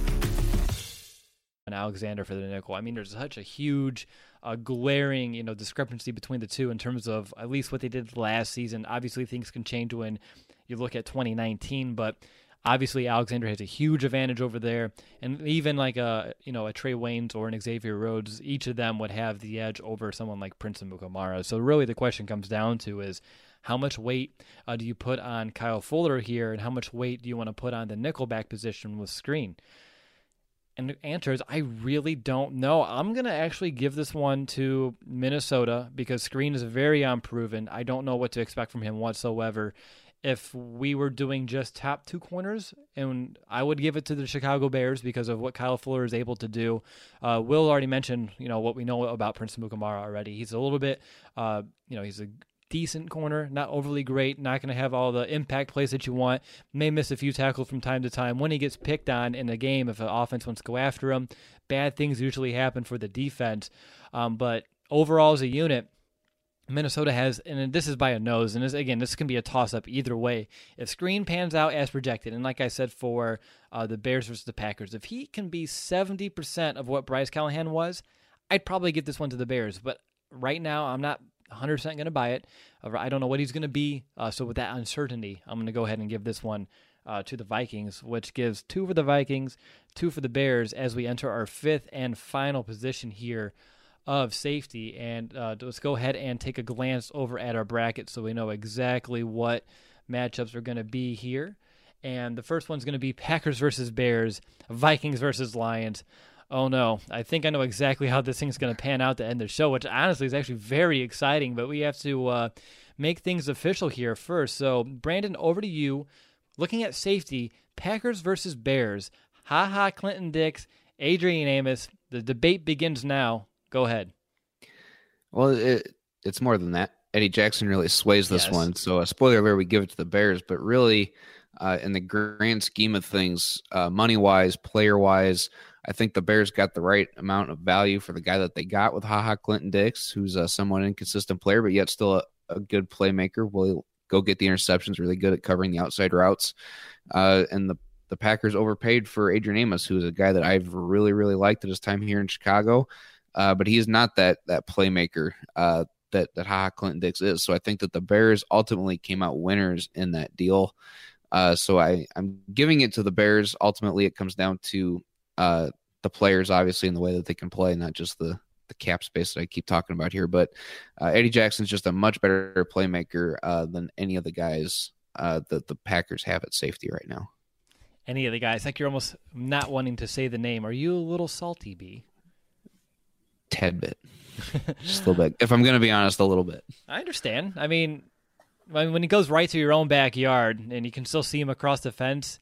and Alexander for the nickel. I mean, there's such a huge, uh, glaring, you know, discrepancy between the two in terms of at least what they did last season. Obviously, things can change when you look at 2019, but obviously Alexander has a huge advantage over there, and even like a you know a Trae Waynes or an Xavier Rhodes, each of them would have the edge over someone like Prince Amukamara. So really, the question comes down to is. How much weight uh, do you put on Kyle Fuller here, and how much weight do you want to put on the nickelback position with Screen? And the answer is I really don't know. I'm going to actually give this one to Minnesota because Screen is very unproven. I don't know what to expect from him whatsoever. If we were doing just top two corners, and I would give it to the Chicago Bears because of what Kyle Fuller is able to do. Uh, Will already mentioned, you know, what we know about Prince Mukamara already. He's a little bit, uh, you know, he's a decent corner, not overly great, not going to have all the impact plays that you want. May miss a few tackles from time to time. When he gets picked on in a game, if an offense wants to go after him, bad things usually happen for the defense. Um, but overall, as a unit, Minnesota has, and this is by a nose, and this, again, this can be a toss up either way. If Screen pans out as projected, and like I said for uh, the Bears versus the Packers, if he can be 70% of what Bryce Callahan was, I'd probably get this one to the Bears. But right now, I'm not 100% going to buy it. I don't know what he's going to be. Uh, so, with that uncertainty, I'm going to go ahead and give this one uh, to the Vikings, which gives two for the Vikings, two for the Bears as we enter our fifth and final position here of safety. And uh, let's go ahead and take a glance over at our bracket so we know exactly what matchups are going to be here. And the first one's going to be Packers versus Bears, Vikings versus Lions. Oh no, I think I know exactly how this thing's going to pan out to end the show, which honestly is actually very exciting. But we have to uh, make things official here first. So, Brandon, over to you. Looking at safety, Packers versus Bears. Ha ha, Clinton Dix, Adrian Amos. The debate begins now. Go ahead. Well, it, it's more than that. Eddie Jackson really sways this Yes. one. So, a spoiler alert, we give it to the Bears, but really, uh, in the grand scheme of things, uh, money wise, player wise, I think the Bears got the right amount of value for the guy that they got with Haha Clinton Dix, who's a somewhat inconsistent player, but yet still a, a good playmaker. Will go get the interceptions, really good at covering the outside routes. Uh, and the the Packers overpaid for Adrian Amos, who's a guy that I've really, really liked at his time here in Chicago. Uh, but he is not that that playmaker uh, that that Haha Clinton Dix is. So I think that the Bears ultimately came out winners in that deal. Uh, so I I'm giving it to the Bears. Ultimately, it comes down to uh, the players, obviously, in the way that they can play, not just the the cap space that I keep talking about here. But uh, Eddie Jackson's just a much better playmaker uh, than any of the guys uh, that the Packers have at safety right now. Any of the guys? Like you're almost not wanting to say the name. Are you a little salty, B? Tad bit, just a little bit. If I'm going to be honest, a little bit. I understand. I mean, when when he goes right to your own backyard and you can still see him across the fence,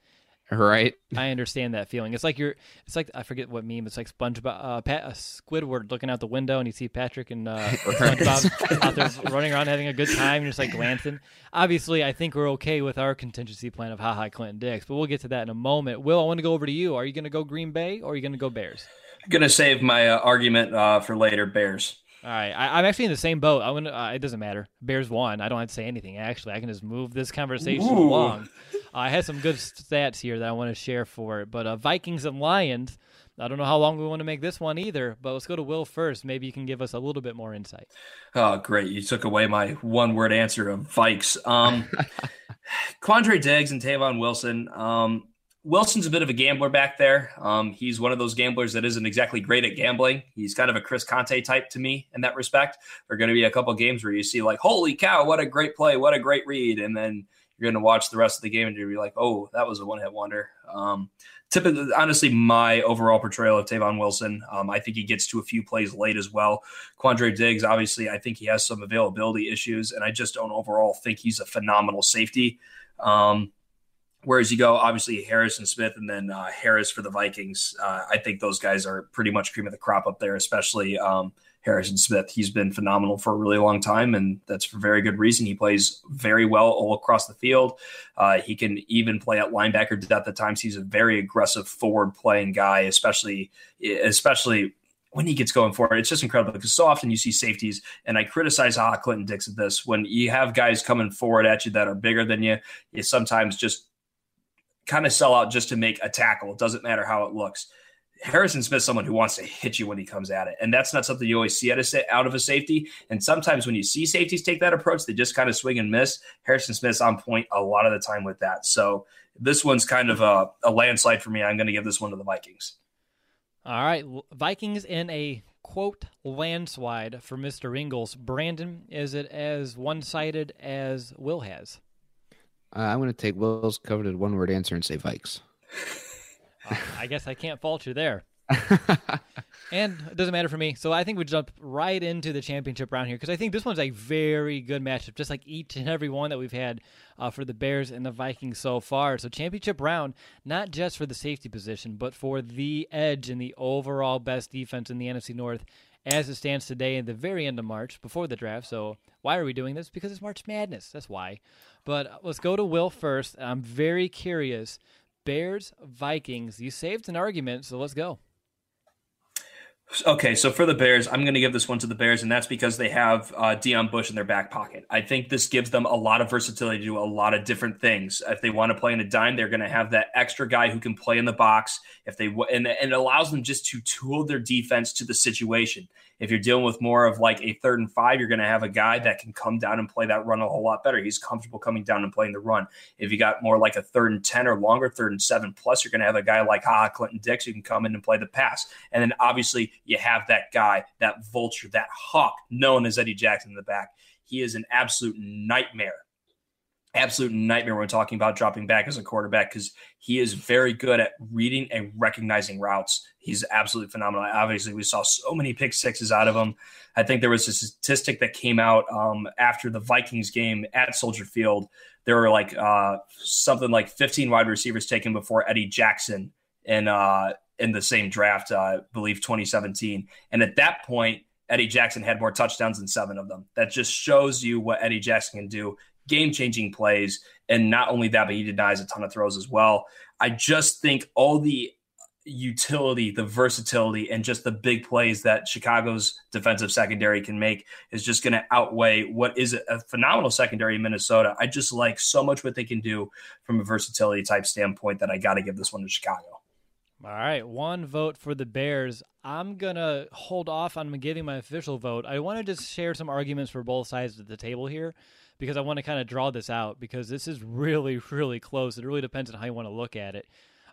Right? I understand that feeling. It's like you're. It's like I forget what meme. It's like SpongeBob, uh, Pat, uh, Squidward looking out the window, and you see Patrick and uh, SpongeBob out there running around having a good time, and just like glancing. Obviously, I think we're okay with our contingency plan of haha Clinton Dix, but we'll get to that in a moment. Will, I want to go over to you. Are you going to go Green Bay or are you going to go Bears? I'm going to save my uh, argument uh, for later. Bears. All right, I, I'm actually in the same boat. I'm gonna. Uh, it doesn't matter. Bears won. I don't have to say anything. Actually, I can just move this conversation Ooh. along. Uh, I had some good stats here that I want to share for it. But uh, Vikings and Lions. I don't know how long we want to make this one either. But let's go to Will first. Maybe you can give us a little bit more insight. Oh, great. You took away my one word answer of Vikes. Um, Quandre Diggs and Tavon Wilson. Um, Wilson's a bit of a gambler back there. Um, he's one of those gamblers that isn't exactly great at gambling. He's kind of a Chris Conte type to me in that respect. There are going to be a couple games where you see, like, holy cow, what a great play, what a great read. And then you're going to watch the rest of the game and you'll be like, oh, that was a one hit wonder. Um, typically, honestly, my overall portrayal of Tavon Wilson, um, I think he gets to a few plays late as well. Quandre Diggs, obviously, I think he has some availability issues, and I just don't overall think he's a phenomenal safety. Um, whereas you go, obviously, Harris and Smith and then uh, Harris for the Vikings. Uh, I think those guys are pretty much cream of the crop up there, especially um, and Smith. He's been phenomenal for a really long time, and that's for very good reason. He plays very well all across the field. Uh, he can even play at linebacker depth at times. He's a very aggressive forward playing guy, especially especially when he gets going for it. It's just incredible because so often you see safeties, and I criticize Ah Clinton Dix at this when you have guys coming forward at you that are bigger than you. You sometimes just kind of sell out just to make a tackle. It doesn't matter how it looks. Harrison Smith's someone who wants to hit you when he comes at it, and that's not something you always see out of, a safety. And sometimes when you see safeties take that approach, they just kind of swing and miss. Harrison Smith's on point a lot of the time with that. So this one's kind of a, a landslide for me. I'm going to give this one to the Vikings. All right, Vikings in a quote landslide for Mr. Ingles. Brandon, is it as one sided as Will has? Uh, I'm going to take Will's coveted one word answer and say Vikes. Uh, I guess I can't fault you there. and it doesn't matter for me. So I think we jump right into the championship round here because I think this one's a very good matchup, just like each and every one that we've had uh, for the Bears and the Vikings so far. So championship round, not just for the safety position, but for the edge and the overall best defense in the NFC North as it stands today at the very end of March before the draft. So why are we doing this? Because it's March Madness. That's why. But let's go to Will first. I'm very curious. Bears, Vikings. You saved an argument, so let's go. Okay, so for the Bears, I'm going to give this one to the Bears, and that's because they have uh, Deon Bush in their back pocket. I think this gives them a lot of versatility to do a lot of different things. If they want to play in a dime, they're going to have that extra guy who can play in the box. If they and, and it allows them just to tool their defense to the situation. If you're dealing with more of like a third and five, you're going to have a guy that can come down and play that run a whole lot better. He's comfortable coming down and playing the run. If you got more like a third and 10 or longer, third and seven plus, you're going to have a guy like Ha Clinton Dix who can come in and play the pass. And then obviously you have that guy, that vulture, that hawk known as Eddie Jackson in the back. He is an absolute nightmare absolute nightmare when talking about dropping back as a quarterback because he is very good at reading and recognizing routes. He's absolutely phenomenal. Obviously, we saw so many pick sixes out of him. I think there was a statistic that came out um, after the Vikings game at Soldier Field. There were like uh, something like 15 wide receivers taken before Eddie Jackson in uh, in the same draft, uh, I believe 2017. And at that point, Eddie Jackson had more touchdowns than seven of them. That just shows you what Eddie Jackson can do game changing plays. And not only that, but he denies a ton of throws as well. I just think all the utility, the versatility, and just the big plays that Chicago's defensive secondary can make is just going to outweigh what is a phenomenal secondary in Minnesota. I just like so much what they can do from a versatility type standpoint that I got to give this one to Chicago. All right, one vote for the Bears. I'm going to hold off on giving my official vote. I want to just share some arguments for both sides of the table here because I want to kind of draw this out because this is really, really close. It really depends on how you want to look at it.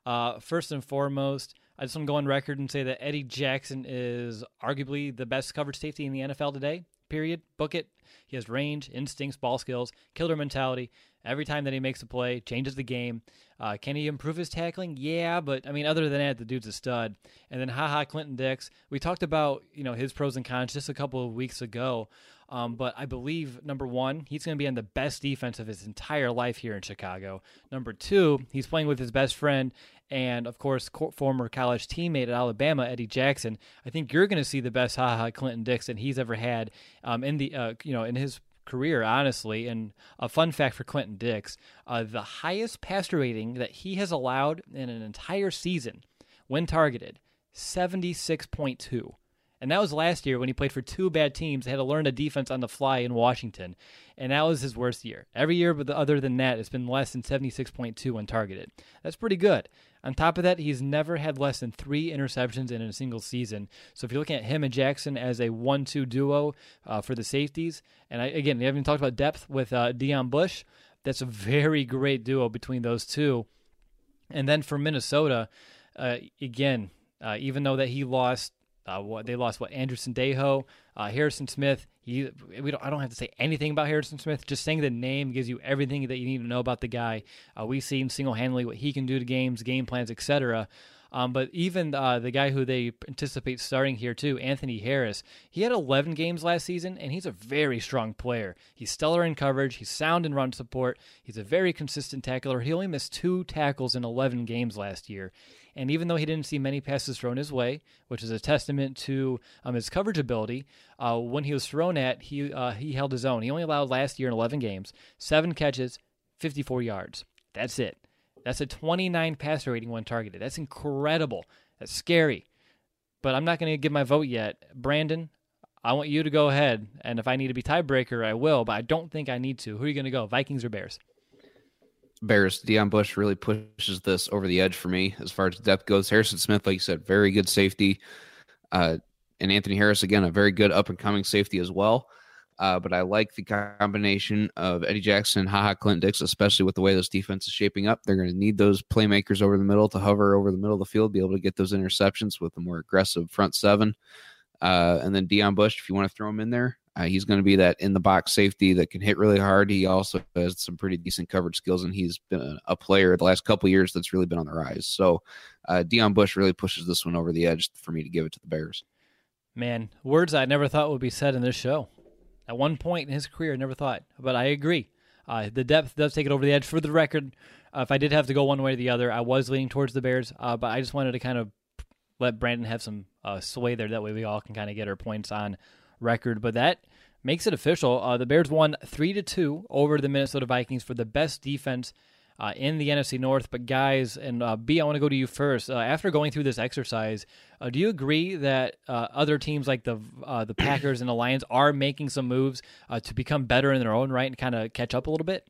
Uh, first and foremost, I just want to go on record and say that Eddie Jackson is arguably the best coverage safety in the NFL today. Period. Book it. He has range, instincts, ball skills, killer mentality. Every time that he makes a play, changes the game. Uh, can he improve his tackling? Yeah, but I mean, other than that, the dude's a stud. And then, haha, Clinton Dix. We talked about you know his pros and cons just a couple of weeks ago. Um, but I believe number one, he's going to be on the best defense of his entire life here in Chicago. Number two, he's playing with his best friend and of course former college teammate at Alabama, Eddie Jackson. I think you're going to see the best haha Clinton Dixon he's ever had um, in the uh, you know in his career, honestly. And a fun fact for Clinton Dix: uh, the highest passer rating that he has allowed in an entire season, when targeted, seventy six point two. And that was last year when he played for two bad teams, had to learn a defense on the fly in Washington. And that was his worst year. Every year, but other than that, it's been less than 76.2 when targeted. That's pretty good. On top of that, he's never had less than three interceptions in a single season. So if you're looking at him and Jackson as a one-two duo uh, for the safeties, and I, again, we haven't talked about depth with uh, Deon Bush. That's a very great duo between those two. And then for Minnesota, uh, again, uh, even though that he lost uh, they lost what Andrew Sendejo, uh, Harrison Smith. He, we don't, I don't have to say anything about Harrison Smith. Just saying the name gives you everything that you need to know about the guy. Uh, we've seen single handedly what he can do to games, game plans, etc. Um, but even uh, the guy who they anticipate starting here too, Anthony Harris, he had 11 games last season, and he's a very strong player. He's stellar in coverage. He's sound in run support. He's a very consistent tackler. He only missed two tackles in 11 games last year. And even though he didn't see many passes thrown his way, which is a testament to um, his coverage ability, uh, when he was thrown at, he uh, he held his own. He only allowed last year in 11 games, seven catches, 54 yards. That's it. That's a 29 passer rating when targeted. That's incredible. That's scary. But I'm not going to give my vote yet. Brandon, I want you to go ahead. And if I need to be tiebreaker, I will, but I don't think I need to. Who are you going to go, Vikings or Bears? Bears. Deon Bush really pushes this over the edge for me as far as depth goes. Harrison Smith, like you said, very good safety. Uh, and Anthony Harris, again, a very good up and coming safety as well. Uh, but I like the combination of Eddie Jackson and Haha Clint Dix, especially with the way this defense is shaping up. They're going to need those playmakers over the middle to hover over the middle of the field, be able to get those interceptions with a more aggressive front seven. Uh, and then Deon Bush, if you want to throw him in there, uh, he's going to be that in the box safety that can hit really hard. He also has some pretty decent coverage skills, and he's been a, a player the last couple years that's really been on the rise. So uh, Deon Bush really pushes this one over the edge for me to give it to the Bears. Man, words I never thought would be said in this show. At one point in his career, I never thought, but I agree. Uh, the depth does take it over the edge. For the record, uh, if I did have to go one way or the other, I was leaning towards the Bears, uh, but I just wanted to kind of let Brandon have some uh, sway there. That way, we all can kind of get our points on record. But that makes it official. Uh, the Bears won three to two over the Minnesota Vikings for the best defense uh, in the NFC North. But guys, and uh, B, I want to go to you first. Uh, after going through this exercise, uh, do you agree that uh, other teams like the the Packers and the Lions are making some moves to become better in their own right and kind of catch up a little bit?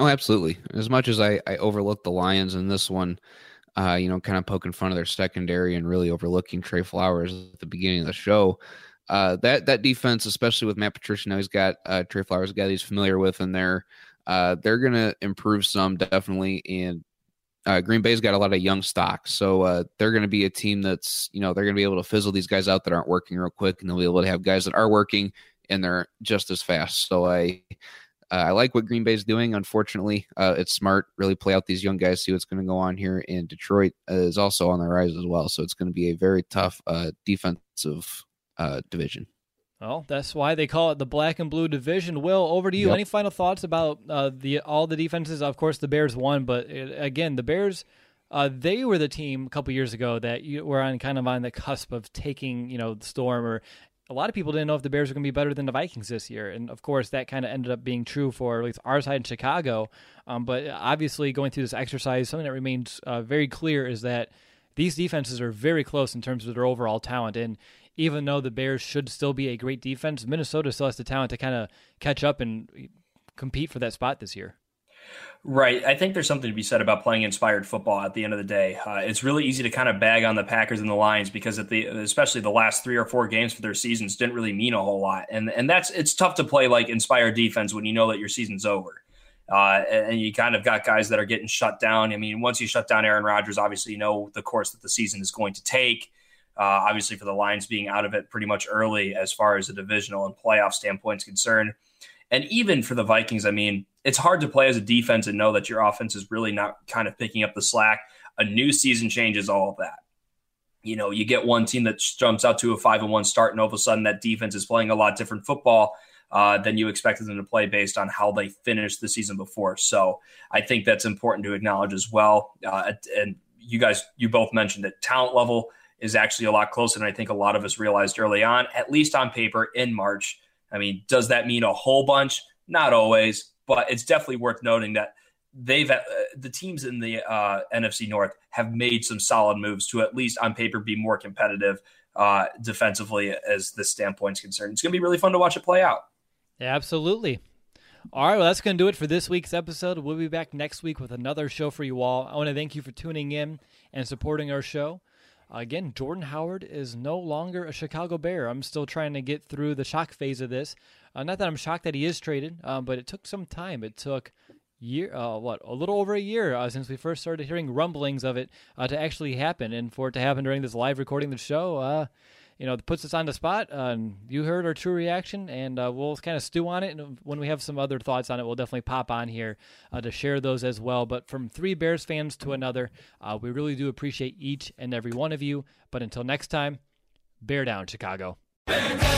Oh, absolutely. As much as I, I overlooked the Lions in this one, you know, kind of poking fun of their secondary and really overlooking Trey Flowers at the beginning of the show uh, that that defense, especially with Matt Patricia, now he's got uh, Trey Flowers, a guy he's familiar with, and they're uh, they're going to improve some definitely. And uh, Green Bay's got a lot of young stock, so uh, they're going to be a team that's you know they're to be able to fizzle these guys out that aren't working real quick, and they'll be able to have guys that are working and they're just as fast. So I uh, I like what Green Bay's doing. Unfortunately, uh, it's smart. Really play out these young guys, see what's going to go on here. And Detroit is also on the rise as well, so it's going to be a very tough uh, defensive uh, division. Well, that's why they call it the black and blue division. Will, over to you. Yep. Any final thoughts about uh, the all the defenses? Of course, the Bears won, but it, again, the Bears. Uh, they were the team a couple years ago that you were on kind of on the cusp of taking, you know, the storm or a lot of people didn't know if the Bears were going to be better than the Vikings this year. And of course, that kind of ended up being true for at least our side in Chicago. Um, but obviously, going through this exercise, something that remains uh, very clear is that these defenses are very close in terms of their overall talent. And even though the Bears should still be a great defense, Minnesota still has the talent to kind of catch up and compete for that spot this year. Right. I think there's something to be said about playing inspired football at the end of the day. Uh, it's really easy to kind of bag on the Packers and the Lions because at the especially the last 3 or 4 games for their seasons didn't really mean a whole lot. And and that's it's tough to play like inspired defense when you know that your season's over. Uh, and you kind of got guys that are getting shut down. I mean, once you shut down Aaron Rodgers, obviously you know the course that the season is going to take. Uh, obviously, for the Lions being out of it pretty much early as far as a divisional and playoff standpoint is concerned. And even for the Vikings, I mean, it's hard to play as a defense and know that your offense is really not kind of picking up the slack. A new season changes all of that. You know, you get one team that jumps out to a five and one start, and all of a sudden that defense is playing a lot different football uh, than you expected them to play based on how they finished the season before. So I think that's important to acknowledge as well. Uh, and you guys, you both mentioned that talent level is actually a lot closer than I think a lot of us realized early on, at least on paper in March. I mean, does that mean a whole bunch? Not always, but it's definitely worth noting that they've uh, the teams in the uh, NFC North have made some solid moves to at least on paper be more competitive uh, defensively as the standpoint is concerned. It's going to be really fun to watch it play out. Yeah, absolutely. All right, well, that's going to do it for this week's episode. We'll be back next week with another show for you all. I want to thank you for tuning in and supporting our show. Again, Jordan Howard is no longer a Chicago Bear. I'm still trying to get through the shock phase of this. Uh, not that I'm shocked that he is traded, um, but it took some time. It took year, uh, what, a little over a year uh, since we first started hearing rumblings of it uh, to actually happen, and for it to happen during this live recording of the show, uh, you know, puts us on the spot. Uh, you heard our true reaction, and uh, we'll kind of stew on it. And when we have some other thoughts on it, we'll definitely pop on here uh, to share those as well. But from three Bears fans to another, uh, we really do appreciate each and every one of you. But until next time, bear down, Chicago. Bear down!